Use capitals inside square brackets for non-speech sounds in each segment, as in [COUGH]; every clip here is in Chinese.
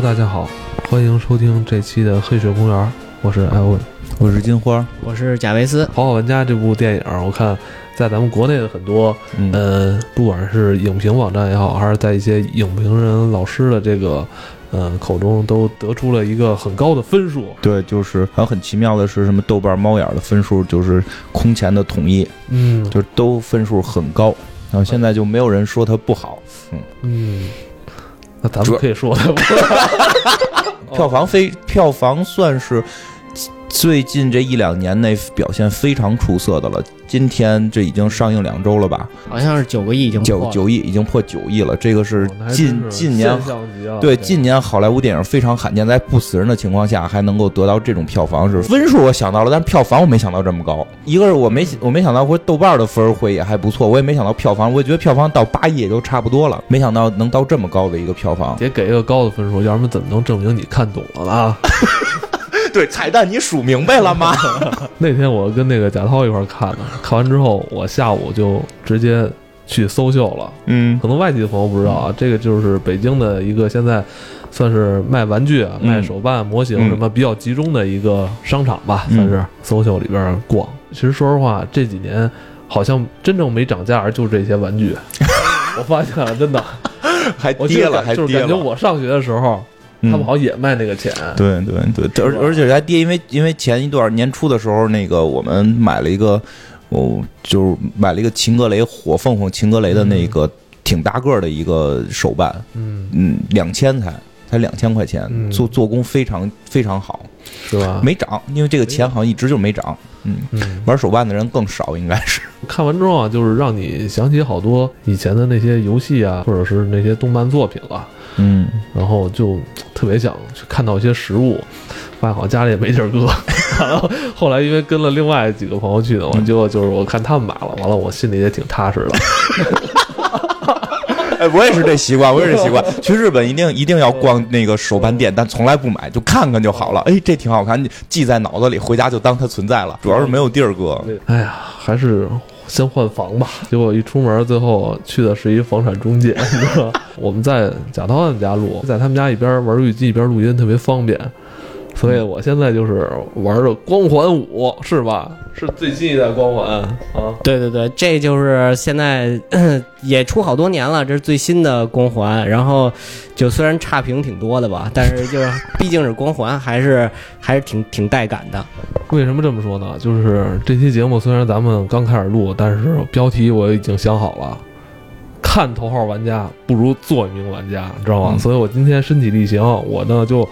Hello，大家好，欢迎收听这期的《黑水公园》，我是艾文，我是金花，我是贾维斯。《跑跑玩家》这部电影，我看在咱们国内的很多，呃，不管是影评网站也好，还是在一些影评人老师的这个，呃，口中，都得出了一个很高的分数。对，就是还有很奇妙的是，什么豆瓣猫眼的分数就是空前的统一，嗯，就都分数很高，然后现在就没有人说它不好，嗯嗯。那咱们可以说的，[LAUGHS] 票房非票房算是。最近这一两年内表现非常出色的了。今天这已经上映两周了吧？好像是九个亿已经九九亿已经破九亿了。这个是近近年对近年好莱坞电影非常罕见，在不死人的情况下还能够得到这种票房。是分数我想到了，但是票房我没想到这么高。一个是我没我没想到会豆瓣的分会也还不错，我也没想到票房，我觉得票房到八亿也就差不多了。没想到能到这么高的一个票房，得给一个高的分数，要不然怎么能证明你看懂了呢？[LAUGHS] [LAUGHS] 对彩蛋，你数明白了吗？[LAUGHS] 那天我跟那个贾涛一块看的，看完之后，我下午就直接去搜秀了。嗯，可能外地的朋友不知道啊，这个就是北京的一个现在算是卖玩具、啊卖手办、模型什么比较集中的一个商场吧，算是搜秀里边逛。其实说实话，这几年好像真正没涨价，就这些玩具。[LAUGHS] 我发现了，真的还跌了，还就是感觉我上学的时候。他们好像也卖那个钱，对对对，而而且还跌，因为因为前一段年初的时候，那个我们买了一个，哦，就是买了一个秦格雷火凤凰秦格雷的那个挺大个的一个手办，嗯。嗯，两千才才两千块钱，做做工非常非常好，是吧？没涨，因为这个钱好像一直就没涨，嗯，玩手办的人更少，应该是。看完之后啊，就是让你想起好多以前的那些游戏啊，或者是那些动漫作品了。嗯，然后就特别想去看到一些实物，发现好像家里也没地儿搁。[LAUGHS] 后来因为跟了另外几个朋友去的嘛，结果就是我看他们买了，完了我心里也挺踏实的。[LAUGHS] 哎，我也是这习惯，我也是习惯。去日本一定一定要逛那个手办店，但从来不买，就看看就好了。哎，这挺好看，记在脑子里，回家就当它存在了。主要是没有地儿搁。哎呀，还是。先换房吧，结果一出门，最后去的是一房产中介。我们在贾涛他们家录，在他们家一边玩儿游戏机一边录音，特别方便。所以我现在就是玩的光环五，是吧？是最新一代光环啊！对对对，这就是现在也出好多年了，这是最新的光环。然后就虽然差评挺多的吧，但是就是毕竟是光环，还是还是挺挺带感的。为什么这么说呢？就是这期节目虽然咱们刚开始录，但是标题我已经想好了：看头号玩家不如做一名玩家，你知道吗？所以我今天身体力行，我呢就。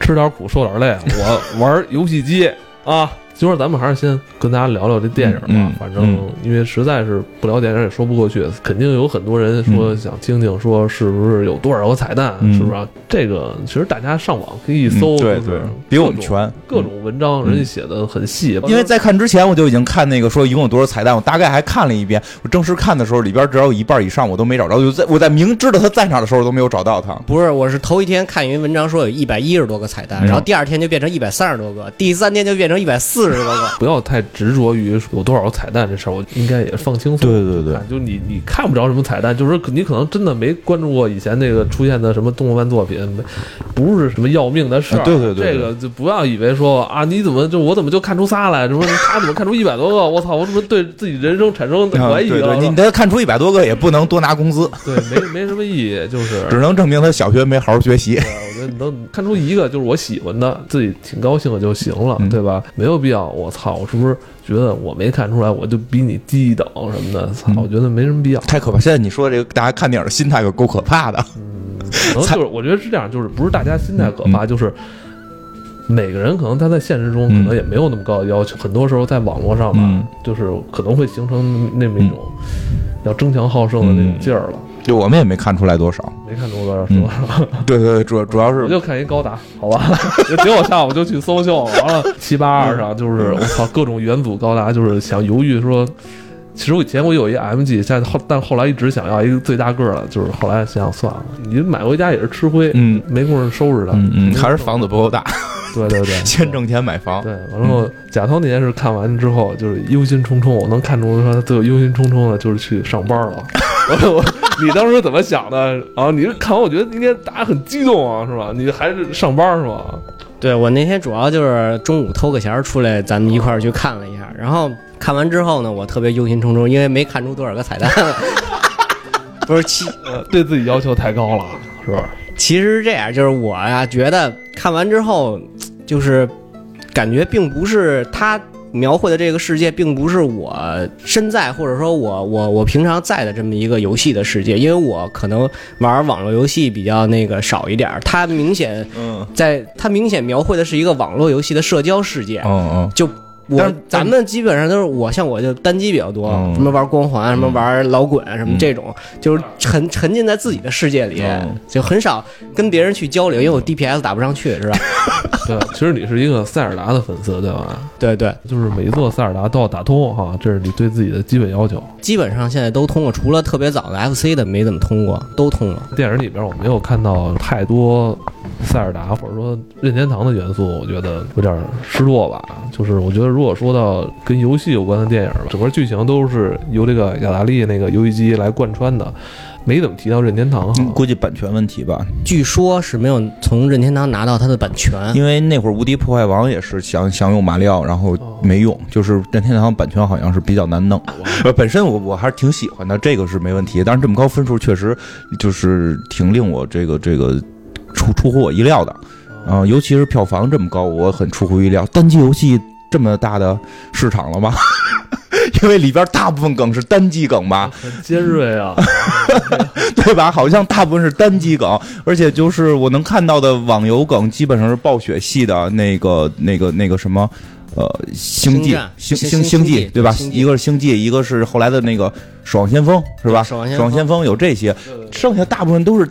吃点苦，受点累。我玩游戏机啊。今儿咱们还是先跟大家聊聊这电影吧。反正因为实在是不聊电影也说不过去，肯定有很多人说想听听，说是不是有多少个彩蛋，是不是？这个其实大家上网可以一搜，对对，比我们全，各种文章人家写的很细。因为在看之前我就已经看那个说一共有多少彩蛋，我大概还看了一遍。我正式看的时候，里边只要有一半以上我都没找着。就在我在明知道他在哪的时候都没有找到他。不是，我是头一天看一篇文章说有一百一十多个彩蛋，然后第二天就变成一百三十多个，第三天就变成一百四十多个。不要。太执着于有多少个彩蛋这事儿，我应该也放轻松。对对对，就你你看不着什么彩蛋，就是你可能真的没关注过以前那个出现的什么动漫作品，不是什么要命的事儿。对对对，这个就不要以为说啊，你怎么就我怎么就看出仨来？什么他怎么看出一百多个？我操，我怎么对自己人生产生怀疑了？你他看出一百多个也不能多拿工资。对，没没什么意义，就是只能证明他小学没好好学习。我觉得你能看出一个就是我喜欢的，自己挺高兴的就行了，对吧？没有必要，我操，我是不是？觉得我没看出来，我就比你低一等什么的，操！我觉得没什么必要，太可怕。现在你说这个，大家看电影的心态可够可怕的。嗯，可能就是 [LAUGHS] 我觉得是这样，就是不是大家心态可怕，就是每个人可能他在现实中可能也没有那么高的要求，很多时候在网络上吧，就是可能会形成那么一种要争强好胜的那种劲儿了。就我们也没看出来多少，没看出多少，是吧？[LAUGHS] 对对对，主主要是我就看一高达，好吧。[LAUGHS] 结果下午就去搜秀，完了七八二上就是我操，各种元祖高达，就是想犹豫说，其实我以前我有一 MG，现在后但后来一直想要一个最大个儿的，就是后来想想算了，你买回家也是吃灰，嗯，没工夫收拾它，嗯嗯，还是房子不够大。对对对，[LAUGHS] 先挣钱买房。对，完后贾涛那件事看完之后，就是忧心忡忡。我能看出他最忧心忡忡的，就是去上班了。[LAUGHS] 我你当时怎么想的？啊，你看完我觉得应该大家很激动啊，是吧？你还是上班是吧？对我那天主要就是中午偷个闲出来，咱们一块儿去看了一下。然后看完之后呢，我特别忧心忡忡，因为没看出多少个彩蛋。[LAUGHS] 不是，其呃，对自己要求太高了，是吧？其实是这样，就是我呀，觉得看完之后，就是感觉并不是他描绘的这个世界，并不是我身在或者说我我我平常在的这么一个游戏的世界，因为我可能玩网络游戏比较那个少一点，它明显嗯，在它明显描绘的是一个网络游戏的社交世界，嗯嗯，就。我咱们基本上都是我像我就单机比较多，嗯什么玩光环，什么玩老滚，什么这种，就是沉沉浸在自己的世界里，嗯就很少跟别人去交流，因为我 DPS 打不上去，是吧？[LAUGHS] 对，其实你是一个塞尔达的粉丝，对吧？对对，就是每一座塞尔达都要打通哈，这是你对自己的基本要求。基本上现在都通过，除了特别早的 FC 的没怎么通过，都通了。电影里边我没有看到太多塞尔达或者说任天堂的元素，我觉得有点失落吧。就是我觉得如果说到跟游戏有关的电影，整个剧情都是由这个雅达利那个游戏机来贯穿的，没怎么提到任天堂哈。估计版权问题吧，据说是没有从任天堂拿到它的版权，因为那会儿《无敌破坏王》也是想想用马里奥，然后没用，就是任天堂版权好像是比较难弄。呃，[LAUGHS] 本身我我还是挺喜欢的，这个是没问题。但是这么高分数确实就是挺令我这个这个出出乎我意料的，啊、尤其是票房这么高，我很出乎意料。单机游戏这么大的市场了吗？[LAUGHS] 因为里边大部分梗是单机梗吧，很尖锐啊！[LAUGHS] [LAUGHS] 对吧？好像大部分是单机梗，而且就是我能看到的网游梗，基本上是暴雪系的那个、那个、那个什么，呃，星际星、星星星际，对吧？一个是星际，一个是后来的那个守望先锋，是吧？守望先锋有这些，剩下大部分都是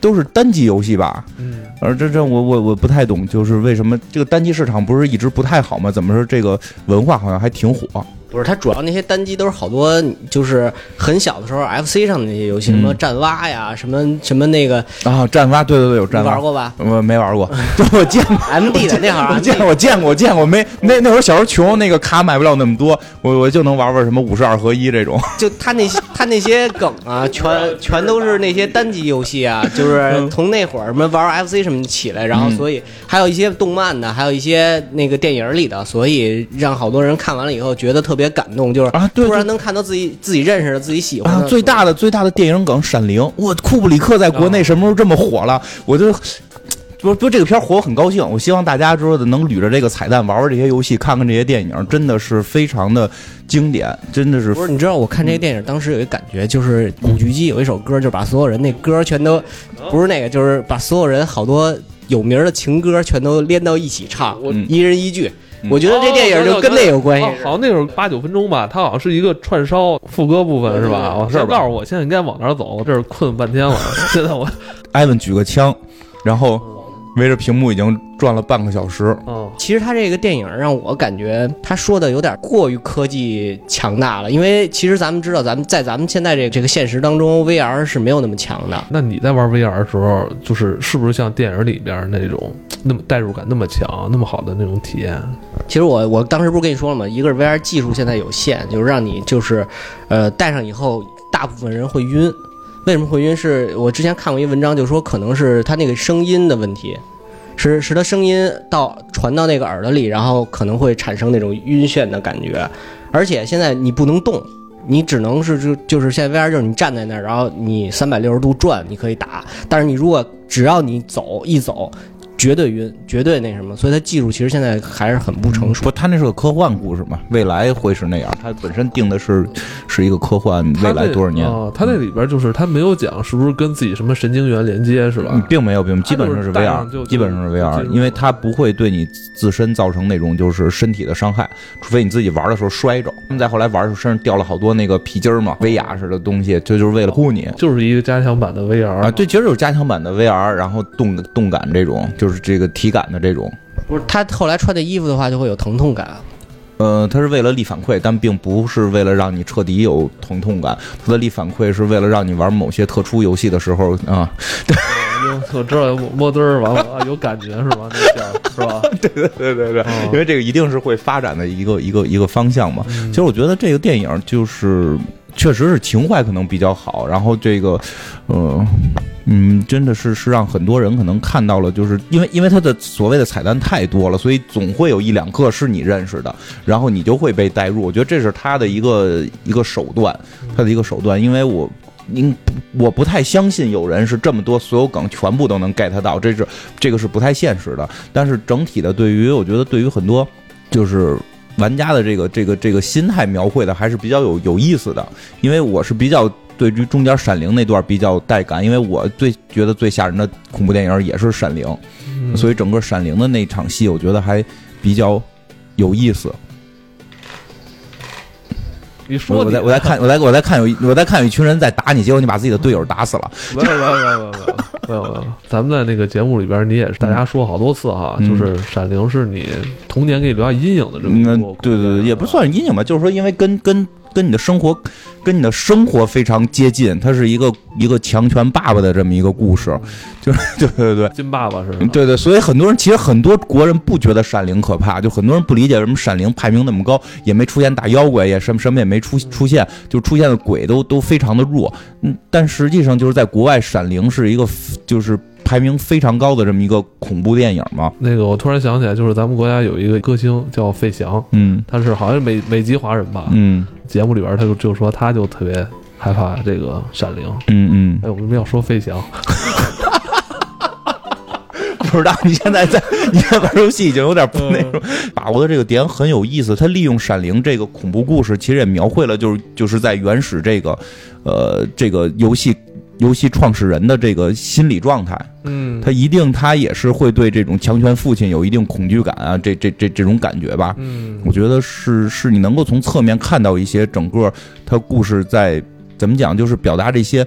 都是单机游戏吧？嗯，而这这我我我不太懂，就是为什么这个单机市场不是一直不太好吗？怎么说这个文化好像还挺火？不是它主要那些单机都是好多，就是很小的时候 FC 上的那些游戏，嗯什么战蛙呀，什么什么那个，啊，战蛙，对对对，有你战蛙玩，过吧我没玩过，[LAUGHS] 就我见过。？MD 的那会儿我见我见过我见过没那那会儿小时候穷，那个卡买不了那么多，我我就能玩玩什么五十二合一这种。[LAUGHS] 就他那些他那些梗啊，全 [LAUGHS] 全都是那些单机游戏啊，就是从那会儿什么玩 FC 什么起来，然后嗯所以还有一些动漫的，还有一些那个电影里的，所以让好多人看完了以后觉得特别感动，就是啊对突然能看到自己自己认识的、自己喜欢的，，啊最大的最大的电影梗《闪灵》，我库布里克在国内什么时候这么火了？我就。[TSK] 不不，这个片儿火，我很高兴。我希望大家说的能捋着这个彩蛋玩玩这些游戏，看看这些电影，真的是非常的经典，真的是不是，你知道我看这个电影当时有一感觉，就是古巨基有一首歌，就把所有人那歌全都不是那个，就是把所有人好多有名的情歌全都连到一起唱，一人一句。嗯我觉得这电影就跟那有关系哦。好像那会儿八九分钟吧，它好像是一个串烧副歌部分是吧？我是告诉我现在应该往哪儿走，我这是困半天了。[LAUGHS] 现在我 [LAUGHS] 艾文举个枪，然后围着屏幕已经转了半个小时。嗯，其实他这个电影让我感觉他说的有点过于科技强大了，因为其实咱们知道，咱们在咱们现在这个这个现实当中，VR 是没有那么强的。那你在玩 VR 的时候，就是是不是像电影里边那种那么代入感那么强、那么好的那种体验？其实我我当时不是跟你说了吗？一个是 VR 技术现在有限，就是让你就是，呃，戴上以后，大部分人会晕。为什么会晕？是我之前看过一文章，就说可能是他那个声音的问题，是是他声音到传到那个耳朵里，然后可能会产生那种晕眩的感觉。而且现在你不能动，你只能是就就是现在 VR 就是你站在那儿，然后你三百六十度转，你可以打。但是你如果只要你走一走，绝对晕，绝对那什么。所以他技术其实现在还是很不成熟。不，他那是个科幻故事嘛，未来会是那样。他本身定的是是一个科幻，未来多少年？啊？它那里边就是他没有讲是不是跟自己什么神经元连接是吧？嗯，并没有，并没有，基本上是 VR，基本上是就 VR，因为它不会对你自身造成那种就是身体的伤害，除非你自己玩的时候摔着。他们在后来玩的时候身上掉了好多那个皮筋儿嘛，威亚似的东西，这就是为了护你。就是一个加强版的 VR 啊，对，其实有加强版的 VR，然后动动感这种，就是这个体感的这种，不是他后来穿的衣服的话，就会有疼痛感。呃，他是为了力反馈，但并不是为了让你彻底有疼痛感。他的力反馈是为了让你玩某些特殊游戏的时候啊，对我知道摸摸墩儿完了啊有感觉是吧？那叫是吧？[LAUGHS] 对对对对对，因为这个一定是会发展的一个一个一个方向嘛。嗯其实我觉得这个电影就是。确实是情怀可能比较好，然后这个，呃，嗯，真的是是让很多人可能看到了，就是因为因为他的所谓的彩蛋太多了，所以总会有一两个是你认识的，然后你就会被带入。我觉得这是他的一个一个手段，他的一个手段，因为我。您我不太相信有人是这么多所有梗全部都能 get 到，这是这个是不太现实的。但是整体的，对于我觉得对于很多就是玩家的这个这个这个心态描绘的还是比较有有意思的。因为我是比较对于中间闪灵那段比较带感，因为我最觉得最吓人的恐怖电影也是闪灵，所以整个闪灵的那场戏我觉得还比较有意思。你说，我在我在看，我在我在看有我在看有一群人在打你，结果你把自己的队友打死了。没有没有没有没有没有没有，咱们在那个节目里边，你也是大家说好多次哈，就是《闪灵》是你童年给你留下阴影的这么一个。对对对，也不算是阴影吧，就是说因为跟跟。跟你的生活，跟你的生活非常接近。它是一个一个强权爸爸的这么一个故事，[LAUGHS] 就是对对对，金爸爸是对对。所以很多人其实很多国人不觉得闪灵可怕，就很多人不理解为什么闪灵排名那么高，也没出现大妖怪，也什么什么也没出出现，就出现的鬼都都非常的弱。嗯，但实际上就是在国外，闪灵是一个就是。排名非常高的这么一个恐怖电影嘛？那个我突然想起来，就是咱们国家有一个歌星叫费翔，嗯，他是好像是美美籍华人吧？嗯，节目里边他就就说他就特别害怕这个闪灵，嗯嗯。哎，我为什么要说费翔？[LAUGHS] 不知道你现在在你在玩游戏已经有点不那种把握的这个点很有意思。他利用闪灵这个恐怖故事，其实也描绘了就是就是在原始这个呃这个游戏。游戏创始人的这个心理状态，嗯，他一定他也是会对这种强权父亲有一定恐惧感啊，这这这这种感觉吧，嗯，我觉得是是你能够从侧面看到一些整个他故事在怎么讲，就是表达这些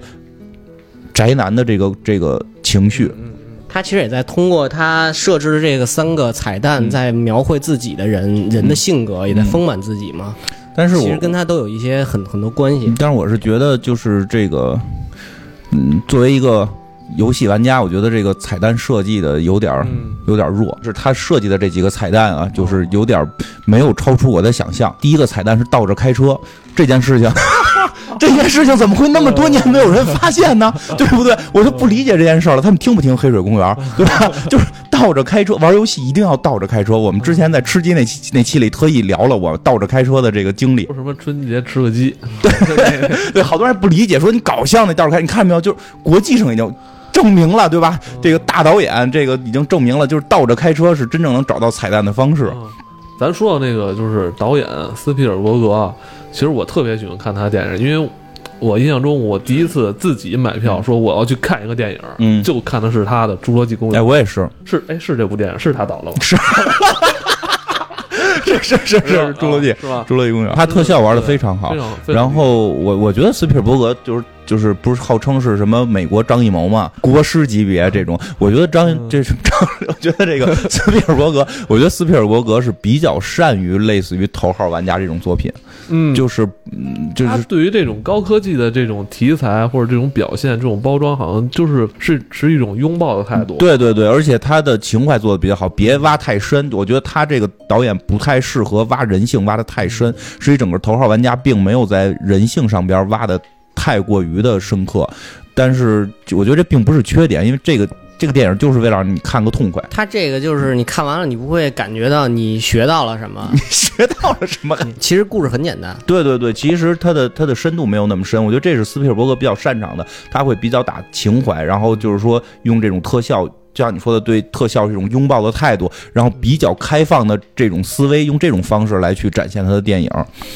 宅男的这个这个情绪，嗯他其实也在通过他设置的这个三个彩蛋，在描绘自己的人人的性格，也在丰满自己嘛。但是我其实跟他都有一些很很多关系。但是我是觉得就是这个。嗯，作为一个游戏玩家，我觉得这个彩蛋设计的有点有点弱。就是他设计的这几个彩蛋啊，就是有点没有超出我的想象。第一个彩蛋是倒着开车这件事情。[LAUGHS] [LAUGHS] 这件事情怎么会那么多年没有人发现呢？[LAUGHS] 对不对？我就不理解这件事了。他们听不听《黑水公园》？[LAUGHS] 对吧？就是倒着开车玩游戏，一定要倒着开车。我们之前在吃鸡那期那期里特意聊了我倒着开车的这个经历。说什么春节吃个鸡？对对，好多人不理解，说你搞笑那倒着开，你看到没有？就是国际上已经证明了，对吧？这个大导演这个已经证明了，就是倒着开车是真正能找到彩蛋的方式。咱说到那个，就是导演斯皮尔伯格。其实我特别喜欢看他电影，因为我印象中我第一次自己买票说我要去看一个电影，嗯，就看的是他的《侏罗纪公园》。哎，我也是，是哎是这部电影是他导的吗？是，[LAUGHS] 是是是是《侏罗纪》是吧？《侏罗纪公园》他特效玩的非常好，然后我我觉得斯皮尔伯格就是。就是不是号称是什么美国张艺谋嘛，国师级别这种，我觉得张这是 [LAUGHS] 张，我觉得这个 [LAUGHS] 斯皮尔伯格，我觉得斯皮尔伯格是比较善于类似于头号玩家这种作品，嗯，就是嗯，就是对于这种高科技的这种题材或者这种表现、这种包装，好像就是是持一种拥抱的态度。对对对，而且他的情怀做的比较好，别挖太深。我觉得他这个导演不太适合挖人性挖的太深，所以整个头号玩家并没有在人性上边挖的。太过于的深刻，但是我觉得这并不是缺点，因为这个这个电影就是为了让你看个痛快。他这个就是你看完了，你不会感觉到你学到了什么？[LAUGHS] 你学到了什么？其实故事很简单。对对对，其实它的它的深度没有那么深。我觉得这是斯皮尔伯格比较擅长的，他会比较打情怀，然后就是说用这种特效。就像你说的，对特效这种拥抱的态度，然后比较开放的这种思维，用这种方式来去展现他的电影。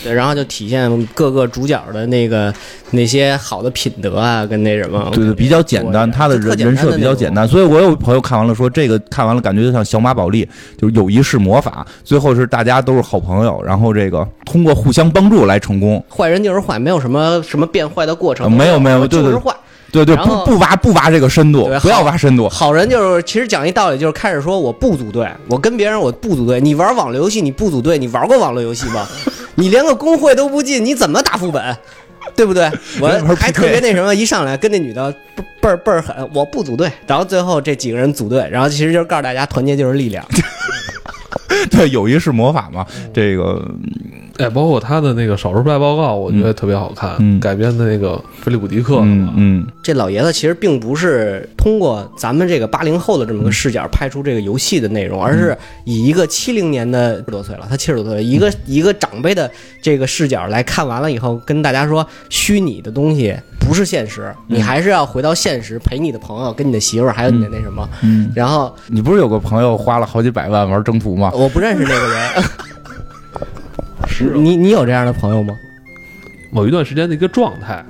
对，然后就体现各个主角的那个那些好的品德啊，跟那什么。对对，比较简单，他的人人设比较简单。所以我有朋友看完了说，这个看完了感觉就像小马宝莉，就是友谊是魔法，最后是大家都是好朋友，然后这个通过互相帮助来成功。坏人就是坏，没有什么什么变坏的过程。没有没有，就是坏。对对，不不挖不挖这个深度，不要挖深度。好人就是其实讲一道理，就是开始说我不组队，我跟别人我不组队。你玩网络游戏你不组队，你玩过网络游戏吗？[LAUGHS] 你连个工会都不进，你怎么打副本？对不对？我 [LAUGHS] 还特别那什么，一上来跟那女的倍儿倍儿狠，我不组队。然后最后这几个人组队，然后其实就是告诉大家团结就是力量。[LAUGHS] 对，友谊是魔法嘛。这个哎，包括他的那个少数派报告，我觉得特别好看，改编的那个菲利普迪克嗯嗯，这老爷子其实并不是通过咱们这个八零后的这么个视角拍出这个游戏的内容，而是以一个七零年的十多岁了，他七十多岁，一个一个长辈的这个视角来看完了以后，跟大家说，虚拟的东西不是现实，你还是要回到现实，陪你的朋友，跟你的媳妇儿，还有你的那什么。嗯，然后你不是有个朋友花了好几百万玩征途吗？我不认识那个人。[LAUGHS] 是你，你有这样的朋友吗？某一段时间的一个状态，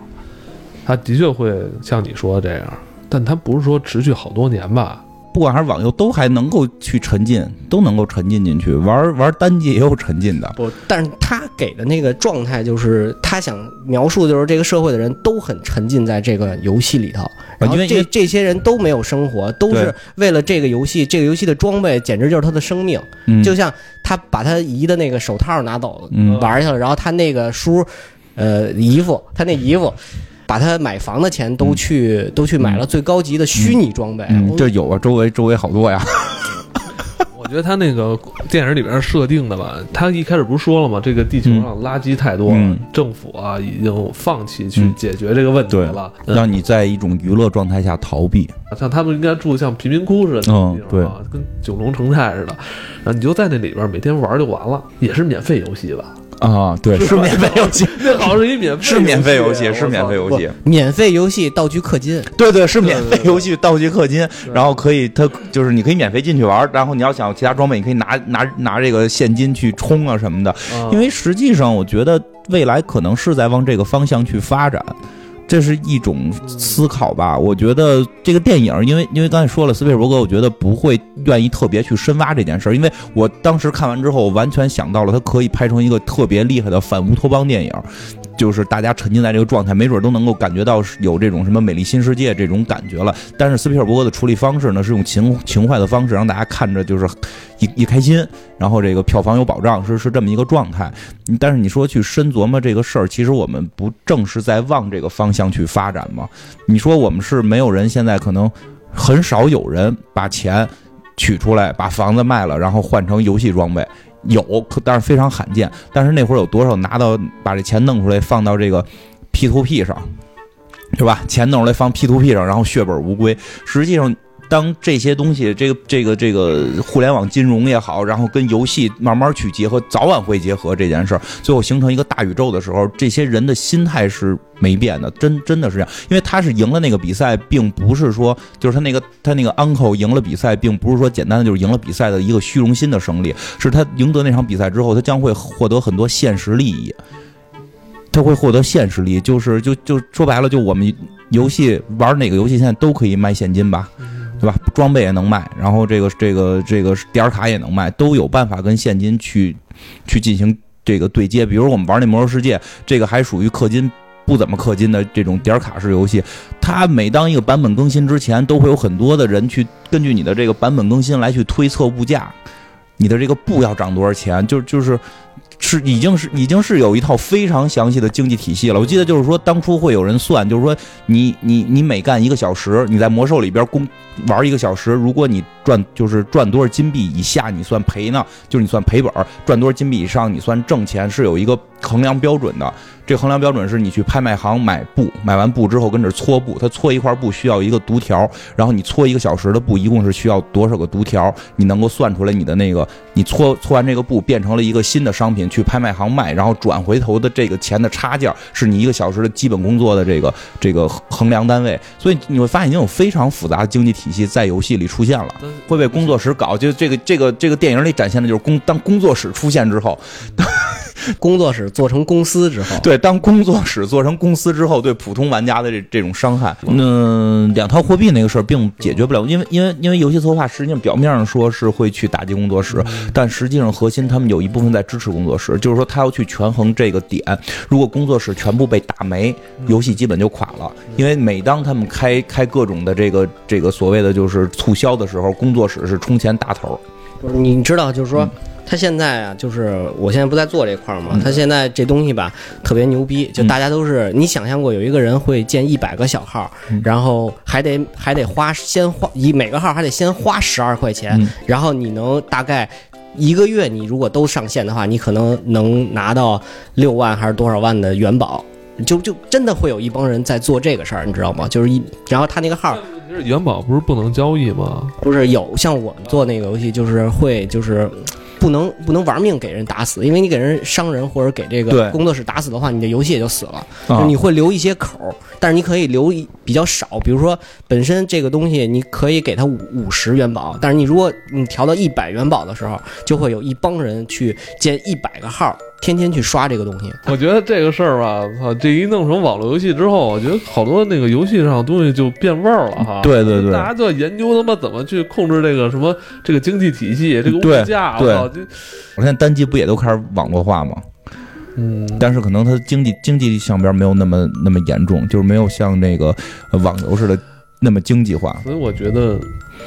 他的确会像你说的这样，但他不是说持续好多年吧。不管还是网游，都还能够去沉浸，都能够沉浸进去。玩玩单机也有沉浸的。不，但是他给的那个状态，就是他想描述的就是这个社会的人都很沉浸在这个游戏里头。然后这这些人都没有生活，都是为了这个游戏。这个游戏的装备简直就是他的生命。就像他把他姨的那个手套拿走玩去了，然后他那个叔，呃，姨父，他那姨父。把他买房的钱都去都去买了最高级的虚拟装备，这有啊，周围周围好多呀。[LAUGHS] 我觉得他那个电影里边设定的吧，他一开始不是说了吗？这个地球上垃圾太多了，政府啊已经放弃去解决这个问题了，让你在一种娱乐状态下逃避。像他们应该住像贫民窟似的地方，对，跟九龙城寨似的，然后你就在那里边每天玩就完了，也是免费游戏吧。啊，对，是免费游戏，那好像是一免费，是免费游戏，是免费游戏，免费游戏道具氪金，对对，是免费游戏道具氪金，然后可以，它就是你可以免费进去玩，然后你要想其他装备，你可以拿拿拿这个现金去充啊什么的，因为实际上我觉得未来可能是在往这个方向去发展。这是一种思考吧，我觉得这个电影，因为因为刚才说了，斯皮尔伯格，我觉得不会愿意特别去深挖这件事儿，因为我当时看完之后，完全想到了他可以拍成一个特别厉害的反乌托邦电影。就是大家沉浸在这个状态，没准都能够感觉到有这种什么美丽新世界这种感觉了。但是斯皮尔伯格的处理方式呢，是用情情怀的方式让大家看着就是一一开心，然后这个票房有保障，是是这么一个状态。但是你说去深琢磨这个事儿，其实我们不正是在往这个方向想去发展吗？你说我们是没有人，现在可能很少有人把钱取出来，把房子卖了，然后换成游戏装备。有，但是非常罕见。但是那会儿有多少拿到把这钱弄出来放到这个 P to P 上，是吧？钱弄出来放 P to P 上，然后血本无归。实际上。当这些东西，这个这个这个互联网金融也好，然后跟游戏慢慢去结合，早晚会结合这件事儿，最后形成一个大宇宙的时候，这些人的心态是没变的，真真的是这样。因为他是赢了那个比赛，并不是说就是他那个他那个 uncle 赢了比赛，并不是说简单的就是赢了比赛的一个虚荣心的胜利，是他赢得那场比赛之后，他将会获得很多现实利益，他会获得现实利益，就是就就说白了，就我们游戏玩哪个游戏现在都可以卖现金吧。对吧？装备也能卖，然后这个这个这个点卡也能卖，都有办法跟现金去去进行这个对接。比如我们玩那魔兽世界，这个还属于氪金不怎么氪金的这种点卡式游戏。它每当一个版本更新之前，都会有很多的人去根据你的这个版本更新来去推测物价，你的这个布要涨多少钱，就就是。是已经是已经是有一套非常详细的经济体系了。我记得就是说，当初会有人算，就是说你你你每干一个小时，你在魔兽里边工玩一个小时，如果你赚就是赚多少金币以下，你算赔呢？就是你算赔本；赚多少金币以上，你算挣钱，是有一个衡量标准的。这衡量标准是你去拍卖行买布，买完布之后跟这搓布，它搓一块布需要一个读条，然后你搓一个小时的布，一共是需要多少个读条？你能够算出来你的那个，你搓搓完这个布变成了一个新的商品，去拍卖行卖，然后转回头的这个钱的差价是你一个小时的基本工作的这个这个衡量单位。所以你会发现已经有非常复杂的经济体系在游戏里出现了，会被工作室搞。就这个这个这个电影里展现的就是工当工作室出现之后。工作室做成公司之后，对，当工作室做成公司之后，对普通玩家的这这种伤害，嗯，两套货币那个事儿并解决不了，因为因为因为游戏策划实际上表面上说是会去打击工作室，但实际上核心他们有一部分在支持工作室，就是说他要去权衡这个点，如果工作室全部被打没，游戏基本就垮了，因为每当他们开开各种的这个这个所谓的就是促销的时候，工作室是充钱大头，不是你知道就是说。他现在啊，就是我现在不在做这块儿嘛。他现在这东西吧，特别牛逼，就大家都是你想象过有一个人会建一百个小号，然后还得还得花先花一每个号还得先花十二块钱，然后你能大概一个月你如果都上线的话，你可能能拿到六万还是多少万的元宝，就就真的会有一帮人在做这个事儿，你知道吗？就是一，然后他那个号，元宝不是不能交易吗？不是有，像我们做那个游戏，就是会就是。不能不能玩命给人打死，因为你给人伤人或者给这个工作室打死的话，你的游戏也就死了。你会留一些口，但是你可以留比较少。比如说，本身这个东西你可以给他五五十元宝，但是你如果你调到一百元宝的时候，就会有一帮人去建一百个号。天天去刷这个东西，我觉得这个事儿吧，操，这一弄成网络游戏之后，我觉得好多那个游戏上的东西就变味儿了哈。对对对，大家就要研究他妈怎么去控制这个什么这个经济体系，这个物价。对，我现在单机不也都开始网络化吗？嗯，但是可能它经济经济上边没有那么那么严重，就是没有像那个网游似的那么经济化。所以我觉得。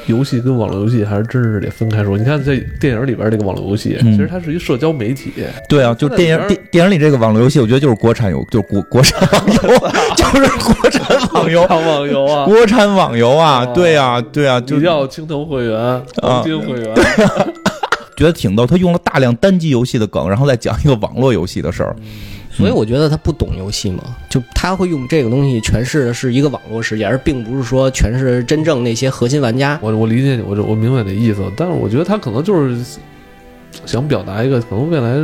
游戏跟网络游戏还是真是得分开说。你看，在电影里边这个网络游戏，其实它是一社交媒体。对啊，就电影电电影里这个网络游戏，我觉得就是国产游，就是国国产网游，[LAUGHS] 就是国产网游，网游啊，国产网游啊，对啊，对啊，就叫青铜会员、黄金会员，[LAUGHS] 觉得挺逗。他用了大量单机游戏的梗，然后再讲一个网络游戏的事儿。所以我觉得他不懂游戏嘛，就他会用这个东西诠释的是一个网络世界，而并不是说诠释真正那些核心玩家。我我理解你，我我明白你的意思，但是我觉得他可能就是想表达一个可能未来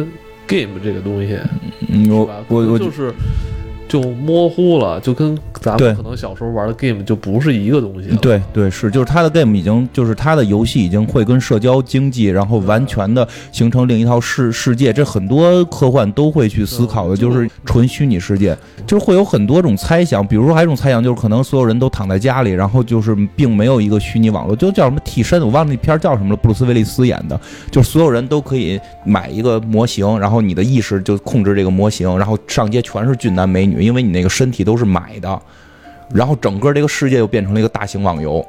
game 这个东西，我我我就是。就模糊了，就跟咱们可能小时候玩的 game 就不是一个东西。对对是，就是他的 game 已经就是他的游戏已经会跟社交经济，然后完全的形成另一套世世界。这很多科幻都会去思考的，就是纯虚拟世界，就是会有很多种猜想。比如说还有一种猜想，就是可能所有人都躺在家里，然后就是并没有一个虚拟网络，就叫什么替身，我忘了那片叫什么了，布鲁斯威利斯演的，就是所有人都可以买一个模型，然后你的意识就控制这个模型，然后上街全是俊男美女。因为你那个身体都是买的，然后整个这个世界又变成了一个大型网游，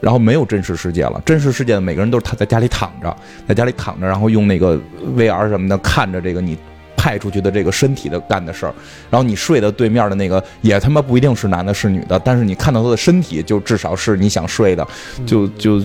然后没有真实世界了。真实世界的每个人都是他在家里躺着，在家里躺着，然后用那个 VR 什么的看着这个你派出去的这个身体的干的事儿。然后你睡的对面的那个也他妈不一定是男的，是女的，但是你看到他的身体，就至少是你想睡的，就就。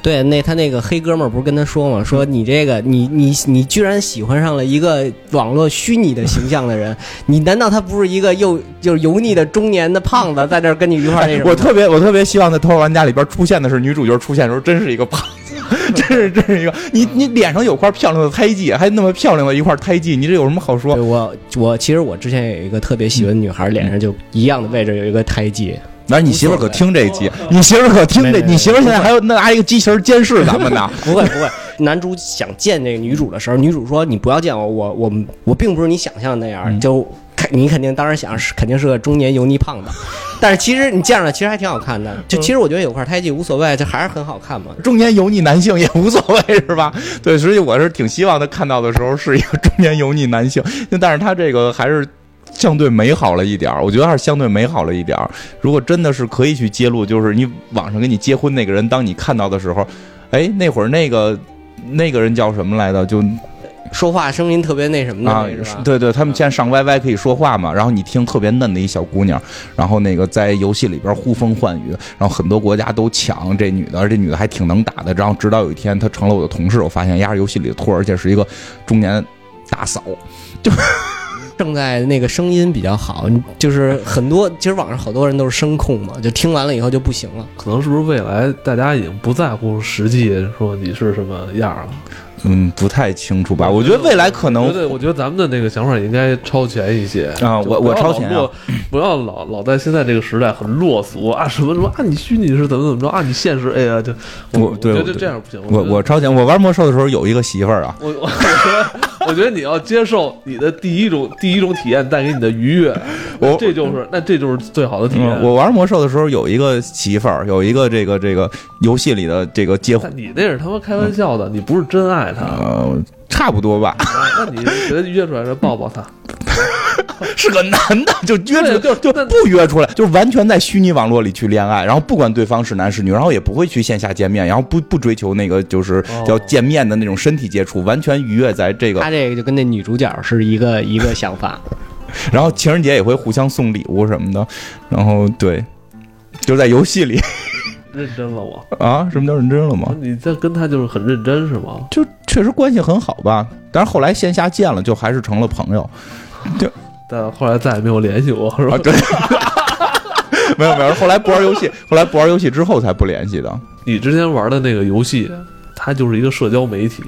对，那他那个黑哥们儿不是跟他说吗？说你这个，你你你居然喜欢上了一个网络虚拟的形象的人，[LAUGHS] 你难道他不是一个又就是油腻的中年的胖子，在这跟你一块儿那什么？我特别我特别希望在《头号玩家》里边出现的是女主角出现的时候，真是一个胖子，[LAUGHS] 真是真是一个你你脸上有块漂亮的胎记，还那么漂亮的一块胎记，你这有什么好说？我我其实我之前有一个特别喜欢女孩，脸上就一样的位置有一个胎记。那你媳妇可听这一集？你媳妇可听这？你媳妇现在还有拿一个机器人监视咱们呢？[LAUGHS] 不会不会。男主想见这个女主的时候，女主说：“你不要见我，我我我并不是你想象的那样。”就你肯定当时想是肯定是个中年油腻胖子，[LAUGHS] 但是其实你见着其实还挺好看的。就其实我觉得有块胎记无所谓，这还是很好看嘛。中年油腻男性也无所谓是吧？[LAUGHS] 对，所以我是挺希望他看到的时候是一个中年油腻男性，但是他这个还是。相对美好了一点儿，我觉得还是相对美好了一点儿。如果真的是可以去揭露，就是你网上跟你结婚那个人，当你看到的时候，哎，那会儿那个那个人叫什么来着？就说话声音特别那什么的，对对，他们现在上 YY 可以说话嘛？然后你听特别嫩的一小姑娘，然后那个在游戏里边呼风唤雨，然后很多国家都抢这女的，而这女的还挺能打的。然后直到有一天她成了我的同事，我发现丫是游戏里的托，而且是一个中年大嫂，就。正在那个声音比较好，就是很多，其实网上好多人都是声控嘛，就听完了以后就不行了。可能是不是未来大家已经不在乎实际说你是什么样了？嗯，不太清楚吧？我觉得未来可能，对，我觉得咱们的那个想法应该超前一些啊。我我超前啊！[CLEARS THROAT] 不要老老在现在这个时代很落俗啊，什么什么啊，你虚拟是怎么怎么着啊，你现实哎呀，就我对觉得这样不行。我我超前，我玩魔兽的时候有一个媳妇儿啊。我我觉得我觉得你要接受你的第一种第一种体验带给你的愉悦，我这就是那这就是最好的体验。我玩魔兽的时候有一个媳妇儿，有一个这个这个游戏里的这个结婚，你那是他妈开玩笑的，你不是真爱他。差不多吧，那你觉得约出来，抱抱他，[LAUGHS] 是个男的，就约出就就不约出来，就完全在虚拟网络里去恋爱，然后不管对方是男是女，然后也不会去线下见面，然后不不追求那个就是叫见面的那种身体接触，完全愉悦在这个。他这个就跟那女主角是一个一个想法，[LAUGHS] 然后情人节也会互相送礼物什么的，然后对，就在游戏里。认真了我啊？什么叫认真了吗？你在跟他就是很认真是吗？就确实关系很好吧。但是后来线下见了，就还是成了朋友。就但后来再也没有联系过，是吧？对，[LAUGHS] 没有没有。后来不玩游戏，[LAUGHS] 后来不玩游戏之后才不联系的。你之前玩的那个游戏，它就是一个社交媒体，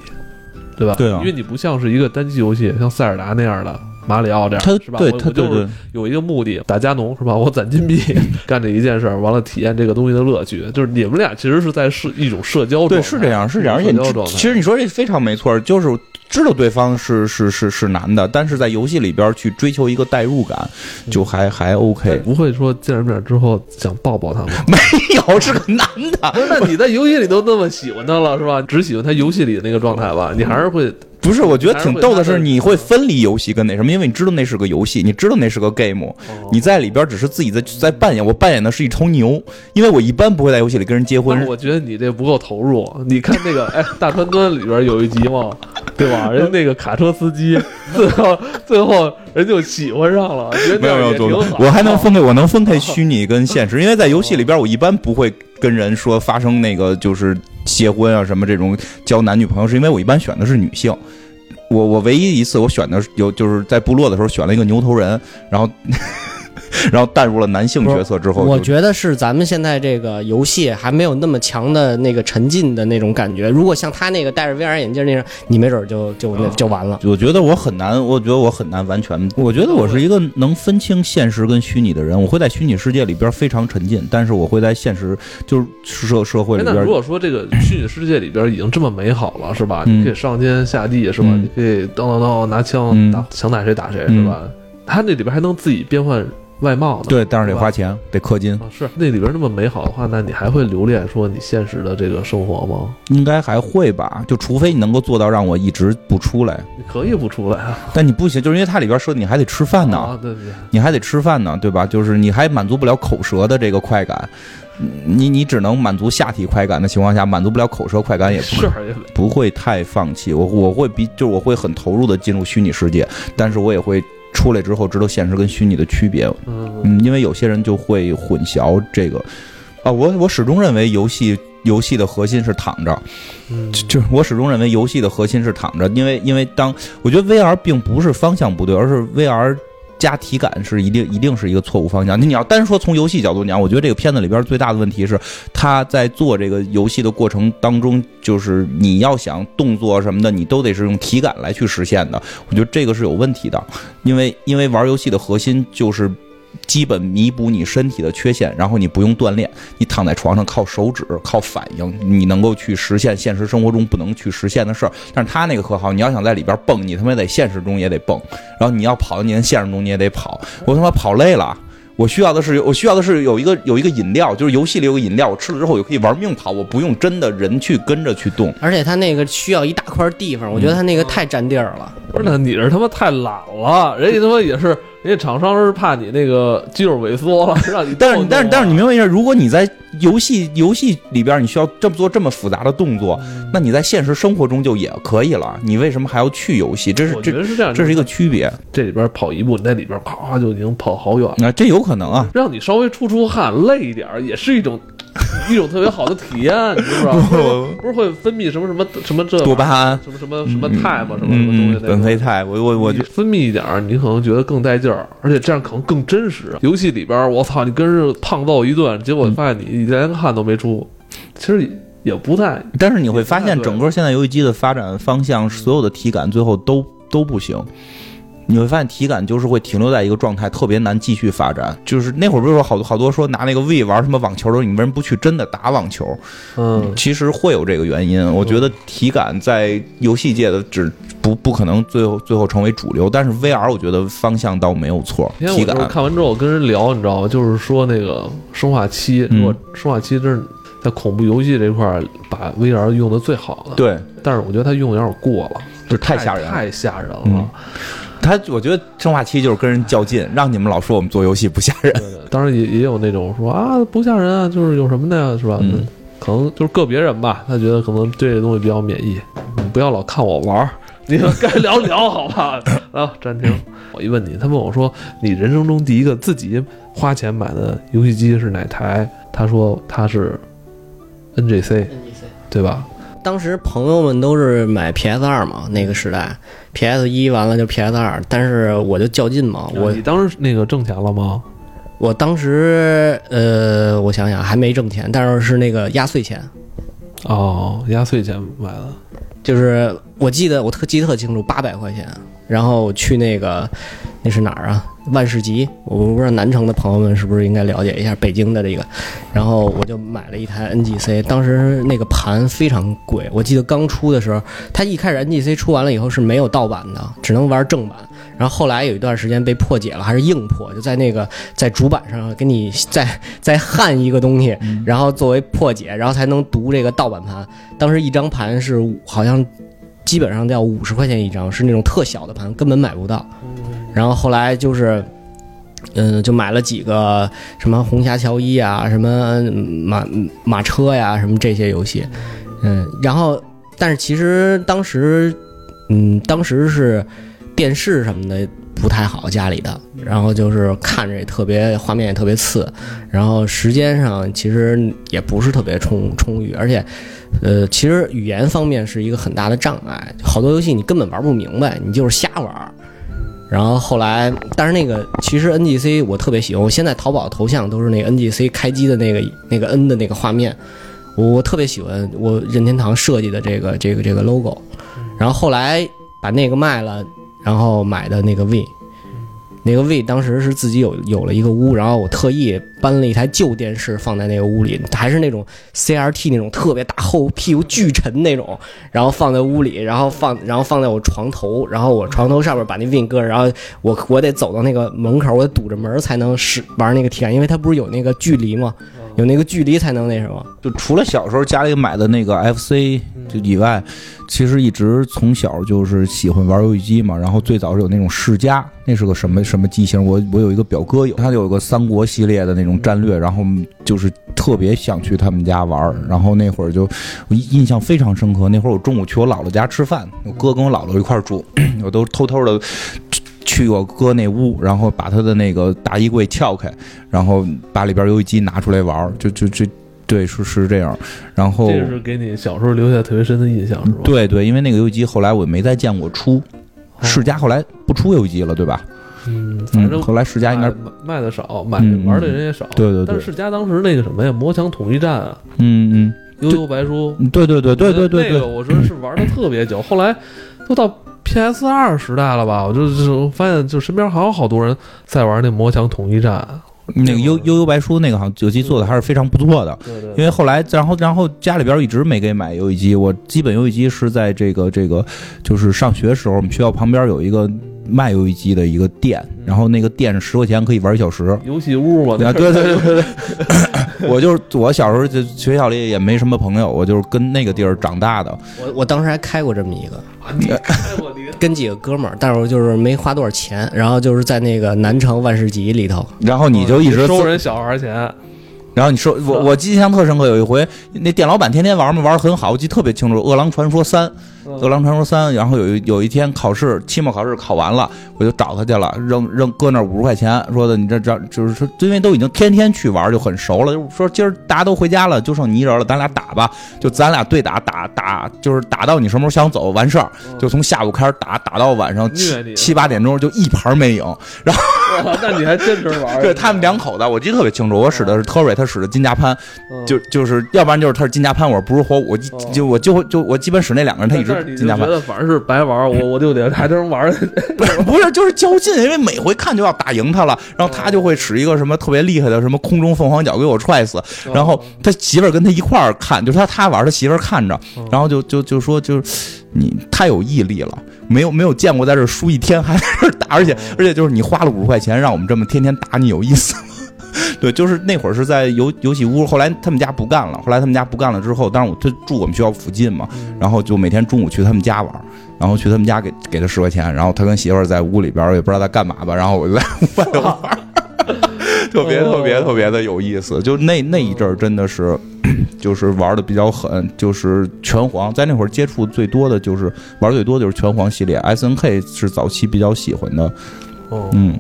对吧？对啊，因为你不像是一个单机游戏，像塞尔达那样的。马里奥这样，他是吧？对，他就是有一个目的，打加农是吧？我攒金币干这一件事，完了体验这个东西的乐趣。就是你们俩其实是在是一种社交，对，是这样，是这样。而且其实你说这非常没错，就是。知道对方是是是是男的，但是在游戏里边去追求一个代入感，就还还 OK，不会说见了面之后想抱抱他吗？没有，是个男的。那你在游戏里都那么喜欢他了，是吧？只喜欢他游戏里的那个状态吧？你还是会不是？我觉得挺逗的是，你会分离游戏跟那什么，因为你知道那是个游戏，你知道那是个 game，你在里边只是自己在在扮演。我扮演的是一头牛，因为我一般不会在游戏里跟人结婚。我觉得你这不够投入。你看那个哎，大川端里边有一集嘛。对吧？人家那个卡车司机，最后最后人就喜欢上了，觉得没有没有，我还能分开，我能分开虚拟跟现实，因为在游戏里边，我一般不会跟人说发生那个就是结婚啊什么这种交男女朋友，是因为我一般选的是女性。我我唯一一次我选的有就是在部落的时候选了一个牛头人，然后。然后带入了男性角色之后，我觉得是咱们现在这个游戏还没有那么强的那个沉浸的那种感觉。如果像他那个戴着 VR 眼镜那样，你没准就就就完了。我觉得我很难，我觉得我很难完全。我觉得我是一个能分清现实跟虚拟的人。我会在虚拟世界里边非常沉浸，但是我会在现实就是社社会里边。如果说这个虚拟世界里边已经这么美好了，是吧？你可以上天下地，是吧？你可以当当当拿枪打，想打谁打谁，是吧？他那里边还能自己变换。外貌对，但是得花钱，得氪金。是那里边那么美好的话，那你还会留恋说你现实的这个生活吗？应该还会吧，就除非你能够做到让我一直不出来。你可以不出来啊，但你不行，就是因为它里边说你还得吃饭呢，对对，你还得吃饭呢，对吧？就是你还满足不了口舌的这个快感，你你只能满足下体快感的情况下，满足不了口舌快感，也不不会太放弃。我我会比就是我会很投入的进入虚拟世界，但是我也会。出来之后知道现实跟虚拟的区别，嗯，因为有些人就会混淆这个，啊，我我始终认为游戏游戏的核心是躺着，嗯，就我始终认为游戏的核心是躺着，因为因为当我觉得 VR 并不是方向不对，而是 VR。加体感是一定一定是一个错误方向。你要单说从游戏角度讲，我觉得这个片子里边最大的问题是，他在做这个游戏的过程当中，就是你要想动作什么的，你都得是用体感来去实现的。我觉得这个是有问题的，因为因为玩游戏的核心就是。基本弥补你身体的缺陷，然后你不用锻炼，你躺在床上靠手指、靠反应，你能够去实现现实生活中不能去实现的事儿。但是他那个可好，你要想在里边蹦，你他妈在现实中也得蹦，然后你要跑，你在现实中你也得跑。我他妈跑累了。我需要的是，我需要的是有一个有一个饮料，就是游戏里有个饮料，我吃了之后我可以玩命跑，我不用真的人去跟着去动。而且它那个需要一大块地方，我觉得它那个太占地儿了。不是，那你是他妈太懒了，人家他妈也是。人家厂商是怕你那个肌肉萎缩了，让你。[LAUGHS] 但是但是但是你明白一下，如果你在游戏游戏里边，你需要这么做这么复杂的动作，那你在现实生活中就也可以了。你为什么还要去游戏？这是我觉得是这样，这是一个区别。这里边跑一步，你在里边啪啪就已经跑好远。那这有可能啊，让你稍微出出汗，累一点也是一种。一种特别好的体验，你知道吗？不是会分泌什么什么什么这多巴胺，什么什么什么肽嘛？什么什么东西？苯肥肽，我我我分泌一点你可能觉得更带劲儿，而且这样可能更真实。游戏里边，我操，你跟人胖揍一顿，结果发现你连汗都没出，其实也不太。但是你会发现，整个现在游戏机的发展方向，所有的体感最后都都不行。你会发现体感就是会停留在一个状态，特别难继续发展。就是那会儿不是说好多好多说拿那个 V 玩什么网球的时候，你为什么不去真的打网球？嗯，其实会有这个原因。我觉得体感在游戏界的只不不可能最后最后成为主流，但是 VR 我觉得方向倒没有错。体感看完之后我跟人聊，你知道吗？就是说那个生化七，如果生化七真是在恐怖游戏这块儿把 VR 用的最好的。对，但是我觉得它用的有点过了，就是太吓人，太吓人了。他我觉得生化七就是跟人较劲，让你们老说我们做游戏不吓人。当然也也有那种说啊不吓人啊，就是有什么的呀，是吧？嗯，可能就是个别人吧，他觉得可能对这东西比较免疫。你不要老看我玩儿，[LAUGHS] 你们该聊聊好吧？[LAUGHS] 啊，暂停。我一问你，他问我说，你人生中第一个自己花钱买的游戏机是哪台？他说他是 NGC，对吧？当时朋友们都是买 PS 二嘛，那个时代，PS 一完了就 PS 二，但是我就较劲嘛。我你当时那个挣钱了吗？我当时呃，我想想还没挣钱，但是是那个压岁钱。哦，压岁钱买的，就是我记得我特记得特清楚，八百块钱，然后去那个那是哪儿啊？万事吉，我不知道南城的朋友们是不是应该了解一下北京的这个。然后我就买了一台 NGC，当时那个盘非常贵，我记得刚出的时候，它一开始 NGC 出完了以后是没有盗版的，只能玩正版。然后后来有一段时间被破解了，还是硬破，就在那个在主板上给你再 [LAUGHS] 再焊一个东西，然后作为破解，然后才能读这个盗版盘。当时一张盘是好像基本上要五十块钱一张，是那种特小的盘，根本买不到。然后后来就是，嗯，就买了几个什么红霞乔伊啊，什么马马车呀，什么这些游戏，嗯，然后但是其实当时，嗯，当时是电视什么的不太好，家里的，然后就是看着也特别画面也特别次，然后时间上其实也不是特别充充裕，而且，呃，其实语言方面是一个很大的障碍，好多游戏你根本玩不明白，你就是瞎玩。然后后来，但是那个其实 N G C 我特别喜欢，我现在淘宝头像都是那个 N G C 开机的那个那个 N 的那个画面，我特别喜欢我任天堂设计的这个这个这个 logo。然后后来把那个卖了，然后买的那个 V。那个 V 当时是自己有有了一个屋，然后我特意搬了一台旧电视放在那个屋里，还是那种 CRT 那种特别大后屁股巨沉那种，然后放在屋里，然后放然后放在我床头，然后我床头上面把那 Win 搁着，然后我我得走到那个门口，我得堵着门才能使玩那个体感，因为它不是有那个距离吗？有那个距离才能那什么。就除了小时候家里买的那个 FC 就以外。其实一直从小就是喜欢玩游戏机嘛，然后最早是有那种世嘉，那是个什么什么机型？我我有一个表哥有，他有一个三国系列的那种战略，然后就是特别想去他们家玩，然后那会儿就我印象非常深刻。那会儿我中午去我姥姥家吃饭，我哥跟我姥姥一块住，我都偷偷的去我哥那屋，然后把他的那个大衣柜撬开，然后把里边游戏机拿出来玩，就就就。对，是是这样，然后这是给你小时候留下特别深的印象，是吧？对对，因为那个游戏机后来我没再见过出，世嘉后来不出游戏机了，对吧？嗯，反正后来世嘉应该卖的少，买玩的人也少。对对对。但是世嘉当时那个什么呀，魔墙统一战啊，嗯嗯，悠悠白书，对对对对对对，那个我说是玩的特别久，后来都到 PS 二时代了吧？我就就发现，就身边还有好多人在玩那魔墙统一战。那个悠悠悠白书那个好像游戏做的还是非常不错的，对对。因为后来，然后然后家里边一直没给买游戏机，我基本游戏机是在这个这个就是上学时候，我们学校旁边有一个卖游戏机的一个店，然后那个店是十块钱可以玩一小时。游戏屋嘛，对对对对对。[LAUGHS] [LAUGHS] 我就是我小时候就学校里也没什么朋友，我就是跟那个地儿长大的。我我当时还开过这么一个。你开过 [LAUGHS] 跟几个哥们儿，但是就是没花多少钱，然后就是在那个南城万事集里头，然后你就一直收人小孩钱。然后你说我我印象特深刻，有一回那店老板天天玩嘛，玩的很好，我记得特别清楚，《饿狼传说三》。《饿狼传说三》，然后有一有一天考试，期末考试考完了，我就找他去了，扔扔搁那五十块钱，说的你这这就是说，因为都已经天天去玩，就很熟了。说今儿大家都回家了，就剩你一人了，咱俩打吧，就咱俩对打打打，就是打到你什么时候想走完事儿，就从下午开始打，打到晚上七七八点钟，就一盘没赢。然后，[LAUGHS] 那你还真真玩？对他们两口子，我记得特别清楚，我使的是特瑞，他使的金家潘，就就是要不然就是他是金家潘，我不是火，我就我就就我基本使那两个人，他一直。你觉得反正是白玩，我我就得还能玩。[LAUGHS] 不是不是，就是较劲，因为每回看就要打赢他了，然后他就会使一个什么特别厉害的什么空中凤凰脚给我踹死。然后他媳妇儿跟他一块儿看，就是他他玩，他媳妇儿看着，然后就就就说，就是你太有毅力了，没有没有见过在这输一天还在这打，而且而且就是你花了五十块钱让我们这么天天打你有意思吗？[LAUGHS] 对，就是那会儿是在游游戏屋，后来他们家不干了，后来他们家不干了之后，当然我他住我们学校附近嘛，然后就每天中午去他们家玩，然后去他们家给给他十块钱，然后他跟媳妇儿在屋里边也不知道在干嘛吧，然后我就在屋外头玩，[LAUGHS] 特别特别特别的有意思。就那那一阵儿真的是，[LAUGHS] 就是玩的比较狠，就是拳皇，在那会儿接触最多的就是玩最多就是拳皇系列，S N K 是早期比较喜欢的。哦嗯，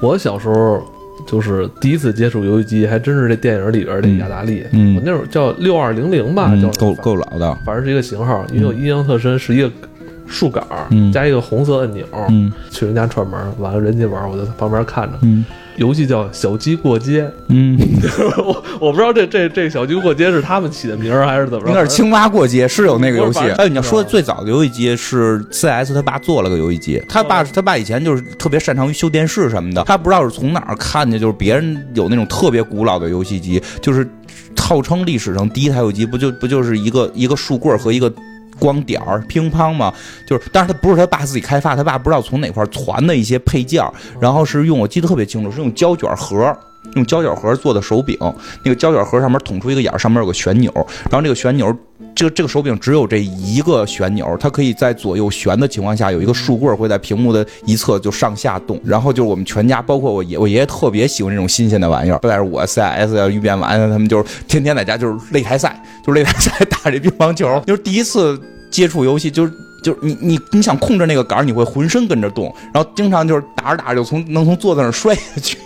我小时候。就是第一次接触游戏机，还真是这电影里边的雅达利。嗯，我那会儿叫六二零零吧，叫够够老的，反正是一个型号，因为我印象特深，是一个竖杆加一个红色按钮。嗯，去人家串门，完了人家玩，我就在旁边看着。嗯。游戏叫小鸡过街，嗯，[LAUGHS] 我我不知道这这这小鸡过街是他们起的名儿还是怎么着？应该是青蛙过街，是有那个游戏。哎，你要说最早的游戏机是 CS，他爸做了个游戏机，他爸他爸以前就是特别擅长于修电视什么的，他不知道是从哪儿看见，就是别人有那种特别古老的游戏机，就是号称历史上第一台游戏机，不就不就是一个一个树棍和一个。光点儿乒乓嘛，就是，但是他不是他爸自己开发，他爸不知道从哪块传的一些配件然后是用我记得特别清楚，是用胶卷盒，用胶卷盒做的手柄，那个胶卷盒上面捅出一个眼，上面有个旋钮，然后这个旋钮，这这个手柄只有这一个旋钮，它可以在左右旋的情况下，有一个竖棍会在屏幕的一侧就上下动，然后就是我们全家，包括我爷，我爷爷特别喜欢这种新鲜的玩意儿，不但是我 CS 要一遍完，他们就是天天在家就是擂台赛，就是擂台赛 [LAUGHS] 打这乒乓球，就是第一次。接触游戏就是就是你你你想控制那个杆儿，你会浑身跟着动，然后经常就是打着打着就从能从坐在那摔下去，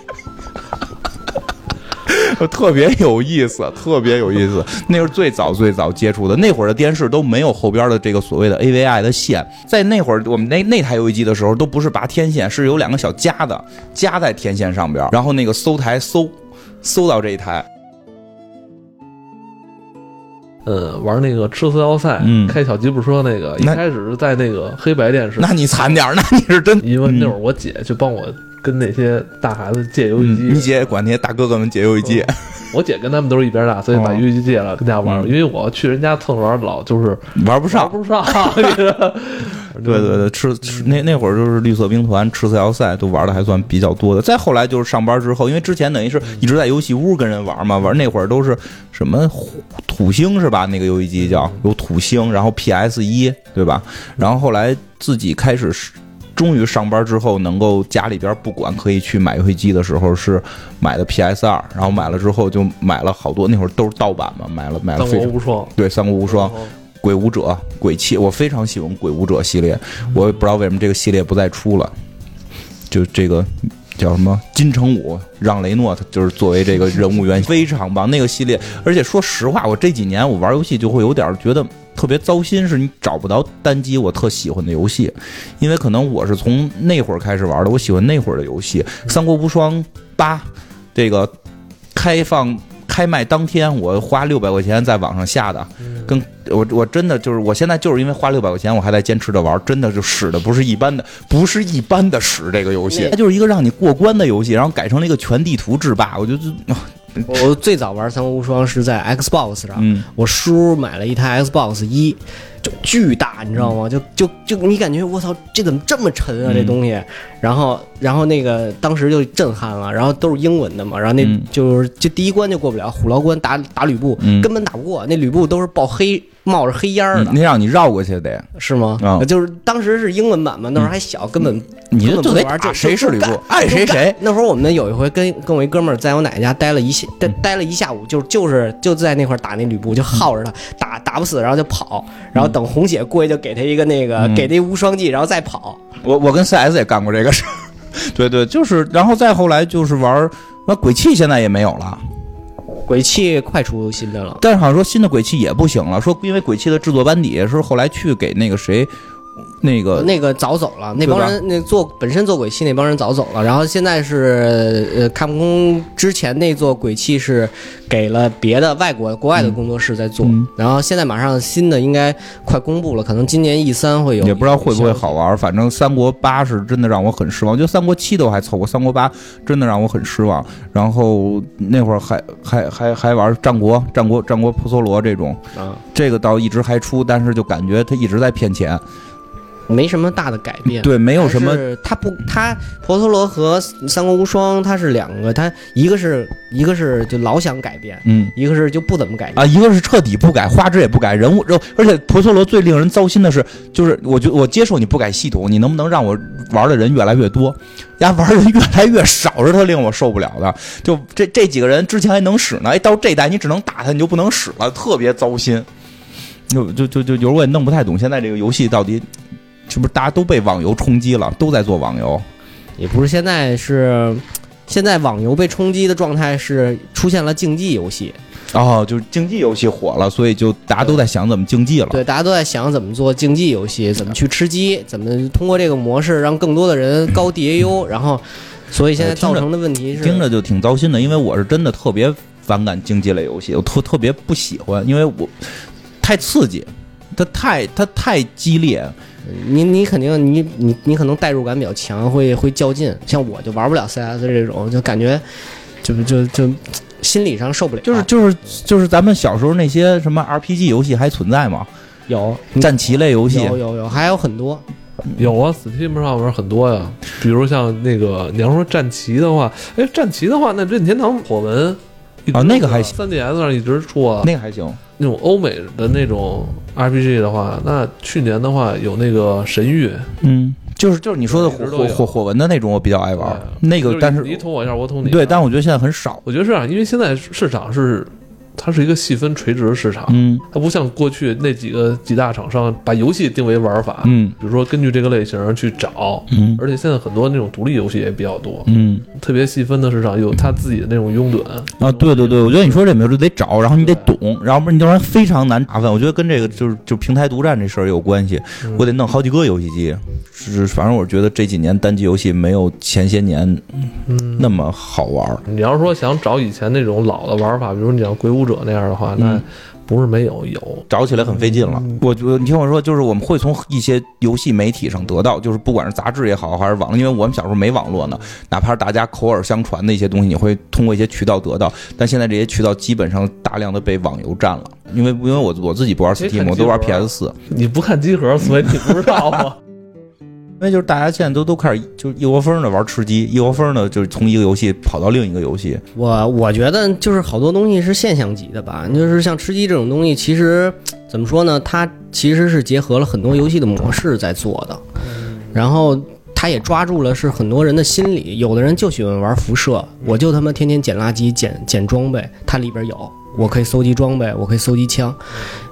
特别有意思，特别有意思。那是最早最早接触的，那会儿的电视都没有后边的这个所谓的 AVI 的线，在那会儿我们那那台游戏机的时候都不是拔天线，是有两个小夹的夹在天线上边，然后那个搜台搜搜到这一台。呃，玩那个吃饲料赛，开小吉普车那个，一开始是在那个黑白电视。那你惨点那你是真。因为那会儿我姐就帮我跟那些大孩子借游戏机。你姐管那些大哥哥们借游戏机。我姐跟他们都是一边大，所以把游戏机借了跟家玩。因为我去人家蹭玩，老就是玩不上，玩不上。[LAUGHS] 对对对，吃吃那那会儿就是绿色兵团、赤色要塞都玩的还算比较多的。再后来就是上班之后，因为之前等于是一直在游戏屋跟人玩嘛，玩那会儿都是什么土星是吧？那个游戏机叫有土星，然后 PS 一对吧？然后后来自己开始。终于上班之后，能够家里边不管可以去买游戏机的时候，是买的 PS 二，然后买了之后就买了好多，那会儿都是盗版嘛，买了买了。三国无双。对，三国无双，鬼武者，鬼泣，我非常喜欢鬼武者系列，我也不知道为什么这个系列不再出了，就这个叫什么金城武让雷诺，他就是作为这个人物原型非常棒那个系列，而且说实话，我这几年我玩游戏就会有点觉得。特别糟心是你找不到单机我特喜欢的游戏，因为可能我是从那会儿开始玩的，我喜欢那会儿的游戏。三国无双八，这个开放开卖当天，我花六百块钱在网上下的，跟我我真的就是我现在就是因为花六百块钱，我还在坚持着玩，真的就使的不是一般的，不是一般的使这个游戏，它就是一个让你过关的游戏，然后改成了一个全地图制霸，我觉得。[LAUGHS] 我最早玩《三国无双》是在 Xbox 上，我叔买了一台 Xbox 一，就巨大，你知道吗？就就就你感觉我操，这怎么这么沉啊？这东西，然后然后那个当时就震撼了，然后都是英文的嘛，然后那就是就第一关就过不了，虎牢关打打吕布根本打不过，那吕布都是爆黑。冒着黑烟儿的，那让你绕过去得是吗？啊，就是当时是英文版嘛，那时候还小，根本你就得玩这谁是吕布，爱谁谁。那会儿我们有一回跟跟我一哥们儿在我奶奶家待了一下，待待了一下午，就就是就在那块儿打那吕布，就耗着他，打打不死，然后就跑，然后等红血过去就给他一个那个给那无双技，然后再跑。我我跟 CS 也干过这个事儿，[LAUGHS] 对对，就是然后再后来就是玩那鬼泣，现在也没有了。鬼泣快出新的了，但是好像说新的鬼泣也不行了，说因为鬼泣的制作班底是后来去给那个谁。那个那个早走了，那帮人那做本身做鬼泣那帮人早走了，然后现在是呃，看不空之前那座鬼泣是给了别的外国国外的工作室在做，然后现在马上新的应该快公布了，可能今年 E 三会有，也不知道会不会好玩，反正三国八是真的让我很失望，就三国七都还凑合，三国八真的让我很失望。然后那会儿还还还还玩战国战国战国婆娑罗这种，啊，这个倒一直还出，但是就感觉他一直在骗钱。没什么大的改变，对，没有什么。它不，它婆陀罗和三国无双，它是两个，它一个是一个是就老想改变，嗯，一个是就不怎么改啊，一个是彻底不改，画质也不改，人物，而且婆陀罗最令人糟心的是，就是我觉我接受你不改系统，你能不能让我玩的人越来越多？呀，玩的人越来越少，是他令我受不了的。就这这几个人之前还能使呢，哎，到这代你只能打他，你就不能使了，特别糟心。就就就就有时候我也弄不太懂，现在这个游戏到底。是不是大家都被网游冲击了，都在做网游？也不是，现在是，现在网游被冲击的状态是出现了竞技游戏。哦，就是竞技游戏火了，所以就大家都在想怎么竞技了。对，大家都在想怎么做竞技游戏，怎么去吃鸡，怎么通过这个模式让更多的人高 DAU，然后，所以现在造成的问题是听着就挺糟心的，因为我是真的特别反感竞技类游戏，我特特别不喜欢，因为我太刺激，它太它太激烈。你你肯定你你你可能代入感比较强，会会较劲。像我就玩不了 CS 这种，就感觉就就就。心理上受不了，就是就是就是咱们小时候那些什么 RPG 游戏还存在吗？有战棋类游戏，有有有，还有很多，有啊，Steam 上面很多呀。比如像那个，你要说战棋的话，哎，战棋的话，那任天堂火纹啊，那个还行，3DS 上一直出啊，那个还行。那种欧美的那种 RPG 的话，那去年的话有那个神域，嗯。就是就是你说的火火火火纹的那种，我比较爱玩。那个，但是你捅我一下，我捅你。对，但我觉得现在很少。我觉得是这样，因为现在市场是。它是一个细分垂直的市场，嗯，它不像过去那几个几大厂商把游戏定为玩法，嗯，比如说根据这个类型去找，嗯，而且现在很多那种独立游戏也比较多，嗯，特别细分的市场有它自己的那种拥趸。啊，对对对，我觉得你说这没有就得找，然后你得懂，然后不然你要然非常难打分。我觉得跟这个就是就平台独占这事儿有关系，我得弄好几个游戏机，是反正我觉得这几年单机游戏没有前些年那么好玩。你要说想找以前那种老的玩法，比如你像鬼武者那样的话。那不是没有，有找起来很费劲了。我觉得你听我说，就是我们会从一些游戏媒体上得到，就是不管是杂志也好，还是网络，因为我们小时候没网络呢，哪怕是大家口耳相传的一些东西，你会通过一些渠道得到。但现在这些渠道基本上大量的被网游占了，因为因为我我自己不玩 Steam，我都玩 PS [LAUGHS] 四。你不看集合，所以你不知道吗？因为就是大家现在都都开始就一窝蜂的玩吃鸡，一窝蜂的就是从一个游戏跑到另一个游戏。我我觉得就是好多东西是现象级的吧，就是像吃鸡这种东西，其实怎么说呢？它其实是结合了很多游戏的模式在做的，然后它也抓住了是很多人的心理。有的人就喜欢玩辐射，我就他妈天天捡垃圾、捡捡装备，它里边有，我可以搜集装备，我可以搜集枪。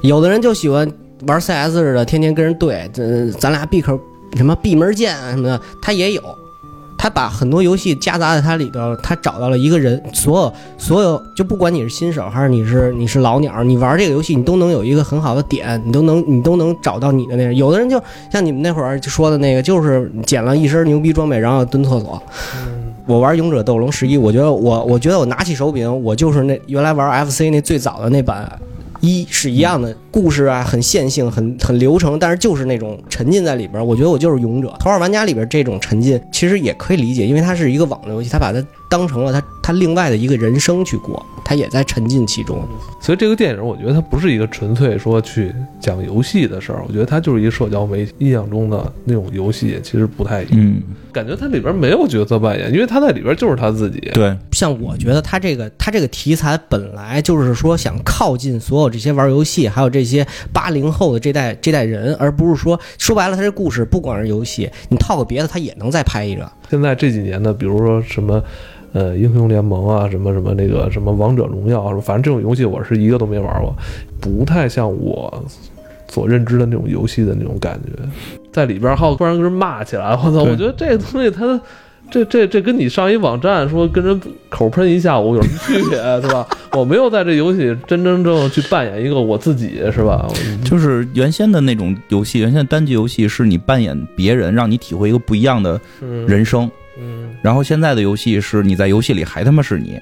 有的人就喜欢玩 CS 似的，天天跟人对，这咱俩闭口。什么闭门剑啊什么的，他也有，他把很多游戏夹杂在它里头，他找到了一个人，所有所有就不管你是新手还是你是你是老鸟，你玩这个游戏你都能有一个很好的点，你都能你都能找到你的那个。有的人就像你们那会儿就说的那个，就是捡了一身牛逼装备，然后蹲厕所。我玩勇者斗龙十一，我觉得我我觉得我拿起手柄，我就是那原来玩 FC 那最早的那版。一是一样的故事啊，很线性，很很流程，但是就是那种沉浸在里边。我觉得我就是勇者。头号玩家里边这种沉浸，其实也可以理解，因为它是一个网络游戏，它把它当成了它它另外的一个人生去过，他也在沉浸其中。所以这个电影，我觉得它不是一个纯粹说去讲游戏的事儿，我觉得它就是一个社交媒体印象中的那种游戏，其实不太一样。感觉它里边没有角色扮演，因为他在里边就是他自己。对，像我觉得他这个他这个题材本来就是说想靠近所有这些玩游戏，还有这些八零后的这代这代人，而不是说说白了，他这故事不光是游戏，你套个别的，他也能再拍一个。现在这几年的，比如说什么，呃，英雄联盟啊，什么什么那个什么王者荣耀，反正这种游戏我是一个都没玩过，不太像我所认知的那种游戏的那种感觉。在里边还有突然跟人骂起来，我操！我觉得这个东西，它这这这跟你上一网站说跟人口喷一下午有什么区别，[LAUGHS] 是吧？我没有在这游戏真真正正去扮演一个我自己，是吧？就是原先的那种游戏，原先单机游戏是你扮演别人，让你体会一个不一样的人生。嗯，然后现在的游戏是你在游戏里还他妈是你，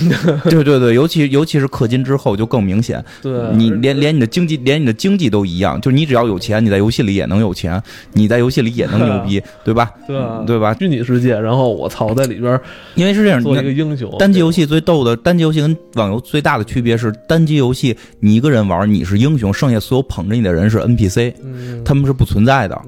[LAUGHS] 对对对，尤其尤其是氪金之后就更明显。对，你连连你的经济连你的经济都一样，就是你只要有钱，你在游戏里也能有钱，你在游戏里也能牛逼，[LAUGHS] 对吧？对对吧？虚拟世界，然后我操，在里边，因为是这样，做一个英雄。单机游戏最逗的，单机游戏跟网游最大的区别是，单机游戏你一个人玩你是英雄，剩下所有捧着你的人是 NPC，他们是不存在的。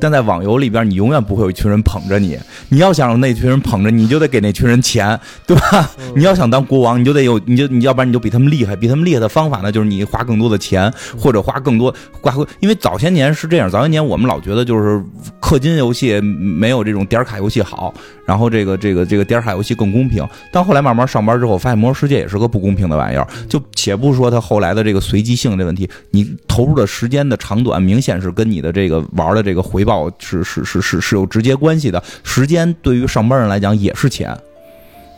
但在网游里边，你永远不会有一群人捧着你，你要想。让那群人捧着你，就得给那群人钱，对吧？[LAUGHS] 你要想当国王，你就得有，你就你要不然你就比他们厉害。比他们厉害的方法呢，就是你花更多的钱，或者花更多花。因为早些年是这样，早些年我们老觉得就是氪金游戏没有这种点卡游戏好，然后这个这个这个点卡游戏更公平。但后来慢慢上班之后，发现魔兽世界也是个不公平的玩意儿。就且不说它后来的这个随机性这问题，你投入的时间的长短，明显是跟你的这个玩的这个回报是是是是是有直接关系的。时间对于上班人来讲也是钱，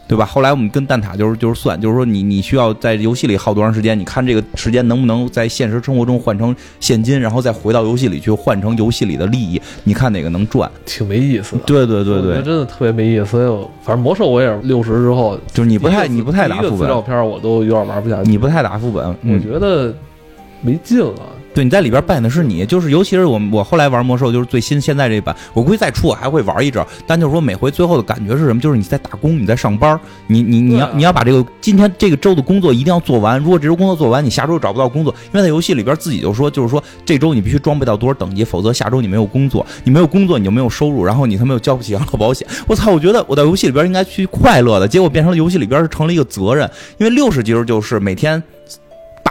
对吧？后来我们跟蛋挞就是就是算，就是说你你需要在游戏里耗多长时间？你看这个时间能不能在现实生活中换成现金，然后再回到游戏里去换成游戏里的利益？你看哪个能赚？挺没意思的。对对对对，真的特别没意思。所以反正魔兽我也是六十之后，就是你不太你不太打副本，照片我都有点玩不下去。你不太打副本，我觉得没劲了。对，你在里边扮演的是你，就是尤其是我我后来玩魔兽，就是最新现在这版，我估计再出我还会玩一阵。但就是说每回最后的感觉是什么？就是你在打工，你在上班，你你你要你要把这个今天这个周的工作一定要做完。如果这周工作做完，你下周找不到工作，因为在游戏里边自己就说，就是说这周你必须装备到多少等级，否则下周你没有工作，你没有工作你就没有收入，然后你他妈又交不起养老保险。我操！我觉得我在游戏里边应该去快乐的，结果变成了游戏里边是成了一个责任。因为六十级就是每天。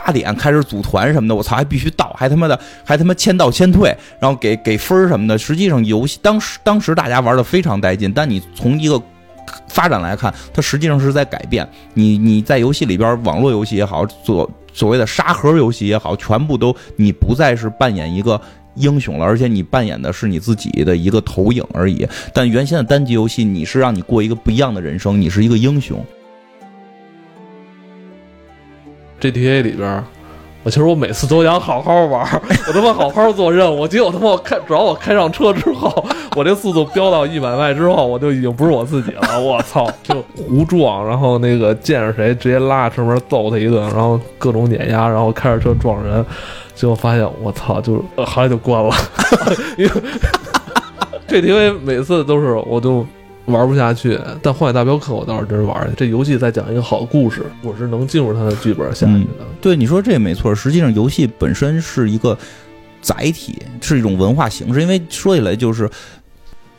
八点开始组团什么的，我操，还必须到，还他妈的，还他妈签到签退，然后给给分什么的。实际上，游戏当时当时大家玩的非常带劲，但你从一个发展来看，它实际上是在改变。你你在游戏里边，网络游戏也好，所所谓的沙盒游戏也好，全部都你不再是扮演一个英雄了，而且你扮演的是你自己的一个投影而已。但原先的单机游戏，你是让你过一个不一样的人生，你是一个英雄。GTA 里边，我其实我每次都想好好玩，我他妈好好做任务。结果他妈我开，主要我开上车之后，我这速度飙到一百迈之后，我就已经不是我自己了。我操，就胡撞，然后那个见着谁直接拉车门揍他一顿，然后各种碾压，然后开着车撞人，结果发现我操，就后来就关了。[LAUGHS] 因为 GTA 每次都是我都。玩不下去，但《荒野大镖客》我倒是真玩去。这游戏在讲一个好故事，我是能进入它的剧本下去的。对你说这没错，实际上游戏本身是一个载体，是一种文化形式。因为说起来就是，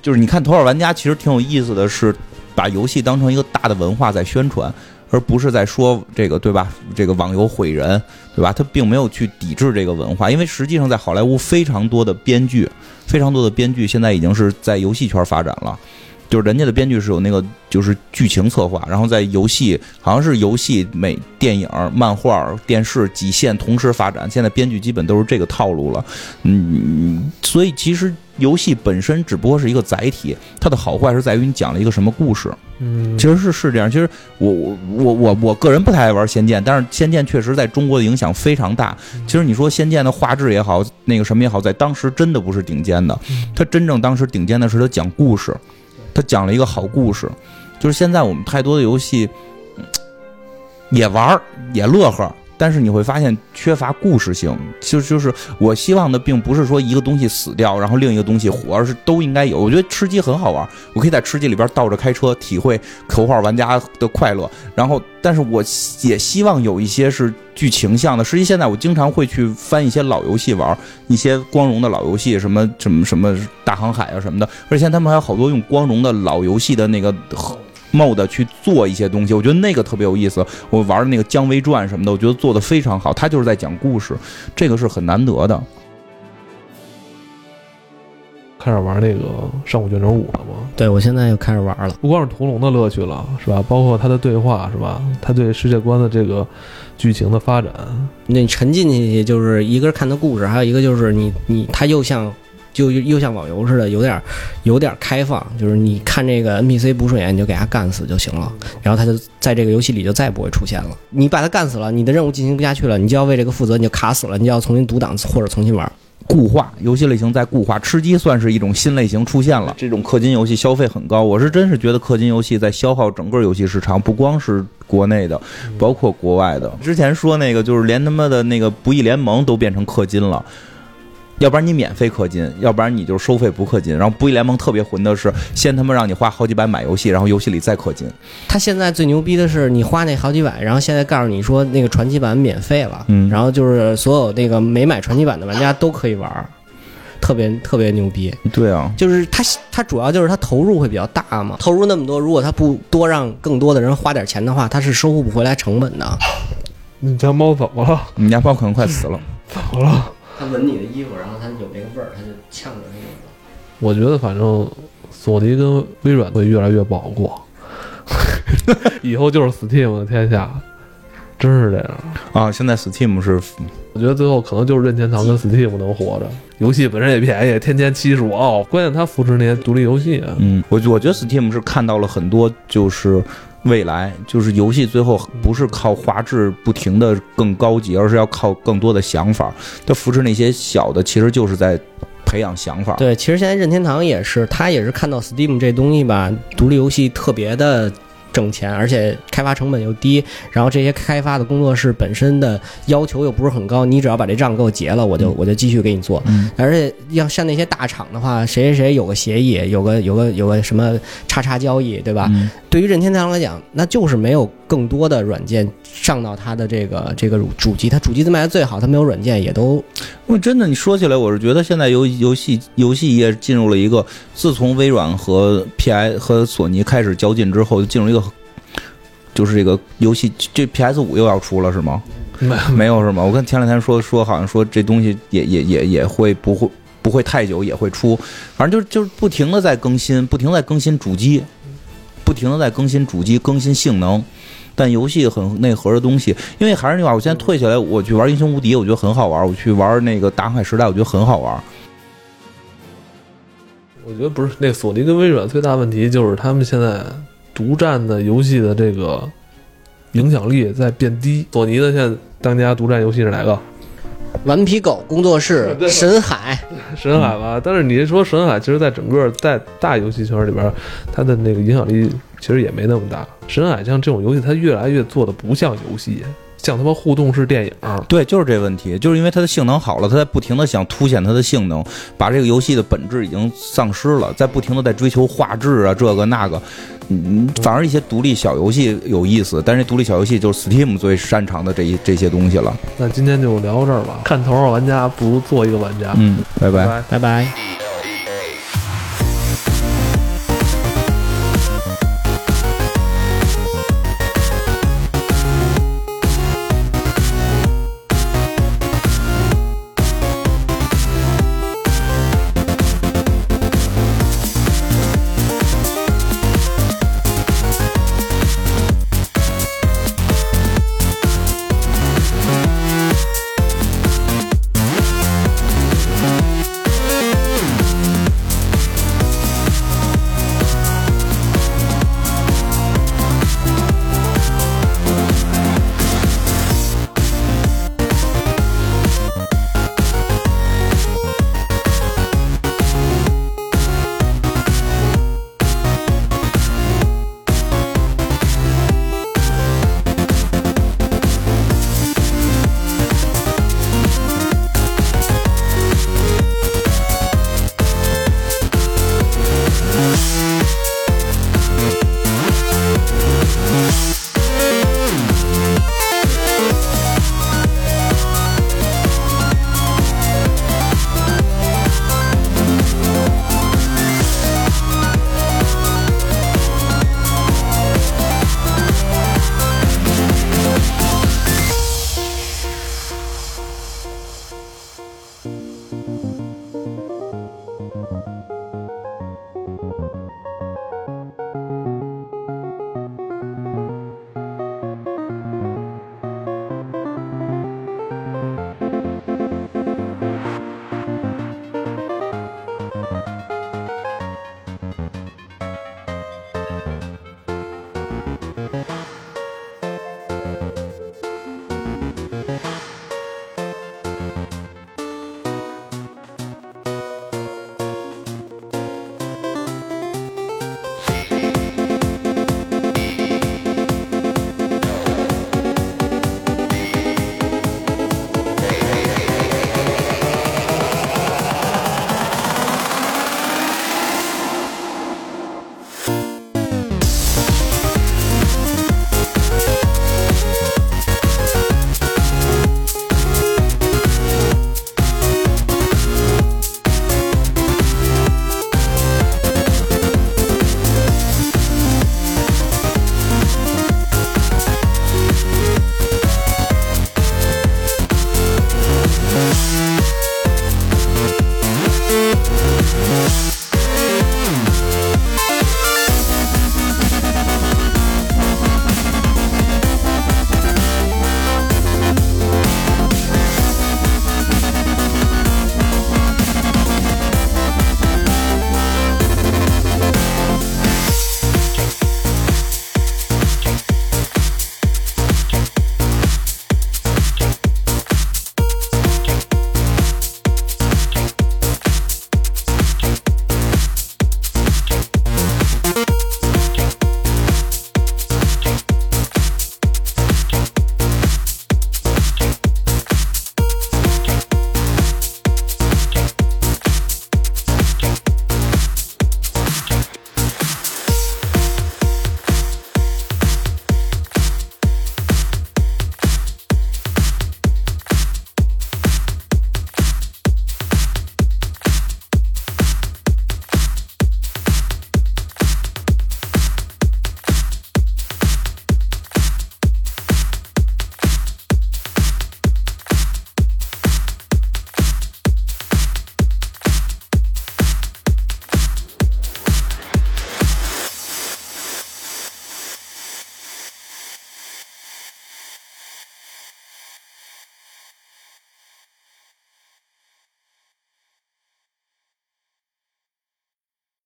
就是你看《头号玩家》，其实挺有意思的是，把游戏当成一个大的文化在宣传，而不是在说这个对吧？这个网游毁人，对吧？他并没有去抵制这个文化，因为实际上在好莱坞非常多的编剧，非常多的编剧现在已经是在游戏圈发展了。就是人家的编剧是有那个，就是剧情策划，然后在游戏好像是游戏、美电影、漫画、电视几线同时发展。现在编剧基本都是这个套路了，嗯，所以其实游戏本身只不过是一个载体，它的好坏是在于你讲了一个什么故事。嗯，其实是是这样。其实我我我我我个人不太爱玩《仙剑》，但是《仙剑》确实在中国的影响非常大。其实你说《仙剑》的画质也好，那个什么也好，在当时真的不是顶尖的。它真正当时顶尖的是它讲故事。他讲了一个好故事，就是现在我们太多的游戏也玩儿也乐呵。但是你会发现缺乏故事性，就就是我希望的并不是说一个东西死掉，然后另一个东西活，而是都应该有。我觉得吃鸡很好玩，我可以在吃鸡里边倒着开车，体会口号玩家的快乐。然后，但是我也希望有一些是剧情向的。实际现在我经常会去翻一些老游戏玩，一些光荣的老游戏，什么什么什么大航海啊什么的。而且他们还有好多用光荣的老游戏的那个。Mod 去做一些东西，我觉得那个特别有意思。我玩的那个《姜维传》什么的，我觉得做的非常好。他就是在讲故事，这个是很难得的。开始玩那个《上古卷轴五》了吗？对，我现在又开始玩了。不光是屠龙的乐趣了，是吧？包括他的对话，是吧？他对世界观的这个剧情的发展，你沉浸进去，就是一个是看他故事，还有一个就是你你他又像。就又像网游似的，有点有点开放，就是你看这个 NPC 不顺眼，你就给他干死就行了，然后他就在这个游戏里就再也不会出现了。你把他干死了，你的任务进行不下去了，你就要为这个负责，你就卡死了，你就要重新读档或者重新玩。固化游戏类型在固化，吃鸡算是一种新类型出现了。这种氪金游戏消费很高，我是真是觉得氪金游戏在消耗整个游戏市场，不光是国内的，包括国外的。之前说那个就是连他妈的那个不义联盟都变成氪金了。要不然你免费氪金，要不然你就收费不氪金。然后不义联盟特别混的是，先他妈让你花好几百买游戏，然后游戏里再氪金。他现在最牛逼的是，你花那好几百，然后现在告诉你说那个传奇版免费了，嗯，然后就是所有那个没买传奇版的玩家都可以玩，特别特别牛逼。对啊，就是他他主要就是他投入会比较大嘛，投入那么多，如果他不多让更多的人花点钱的话，他是收不回来成本的。你家猫怎么了？你家猫可能快死了。[LAUGHS] 怎么了？他闻你的衣服，然后他有那个味儿，他就呛着那个。我觉得反正索尼跟微软会越来越不好过，[LAUGHS] 以后就是 Steam 的天下，真是这样啊！现在 Steam 是，我觉得最后可能就是任天堂跟 Steam 能活着。游戏本身也便宜，天天七十五哦，关键它扶持那些独立游戏。嗯，我我觉得 Steam 是看到了很多就是。未来就是游戏最后不是靠画质不停的更高级，而是要靠更多的想法。它扶持那些小的，其实就是在培养想法。对，其实现在任天堂也是，他也是看到 Steam 这东西吧，独立游戏特别的。挣钱，而且开发成本又低，然后这些开发的工作室本身的要求又不是很高，你只要把这账给我结了，我就我就继续给你做。而且要像那些大厂的话，谁谁谁有个协议，有个有个有个什么叉叉交易，对吧？对于任天堂来讲，那就是没有更多的软件上到它的这个这个主机，它主机子卖的最好，它没有软件也都。因为真的，你说起来，我是觉得现在游游戏游戏业进入了一个，自从微软和 P.I 和索尼开始较劲之后，就进入一个，就是这个游戏这 P.S 五又要出了是吗？没没有是吗？我看前两天说说好像说这东西也也也也会不会不会太久也会出，反正就是就是不停的在更新，不停在更新主机。不停的在更新主机、更新性能，但游戏很内核的东西。因为还是那句话，我现在退下来，我去玩英雄无敌，我觉得很好玩；我去玩那个大航海时代，我觉得很好玩。我觉得不是那索尼跟微软最大问题就是他们现在独占的游戏的这个影响力在变低。索尼的现在当家独占游戏是哪个？顽皮狗工作室、[LAUGHS] 神海、[LAUGHS] 神海吧，但是你说神海，其实，在整个在大游戏圈里边，它的那个影响力其实也没那么大。神海像这种游戏，它越来越做的不像游戏。像他妈互动式电影，对，就是这问题，就是因为它的性能好了，它在不停的想凸显它的性能，把这个游戏的本质已经丧失了，在不停的在追求画质啊，这个那个，嗯，反而一些独立小游戏有意思，但是独立小游戏就是 Steam 最擅长的这一这些东西了。那今天就聊到这儿吧，看头号玩家不如做一个玩家。嗯，拜拜拜拜。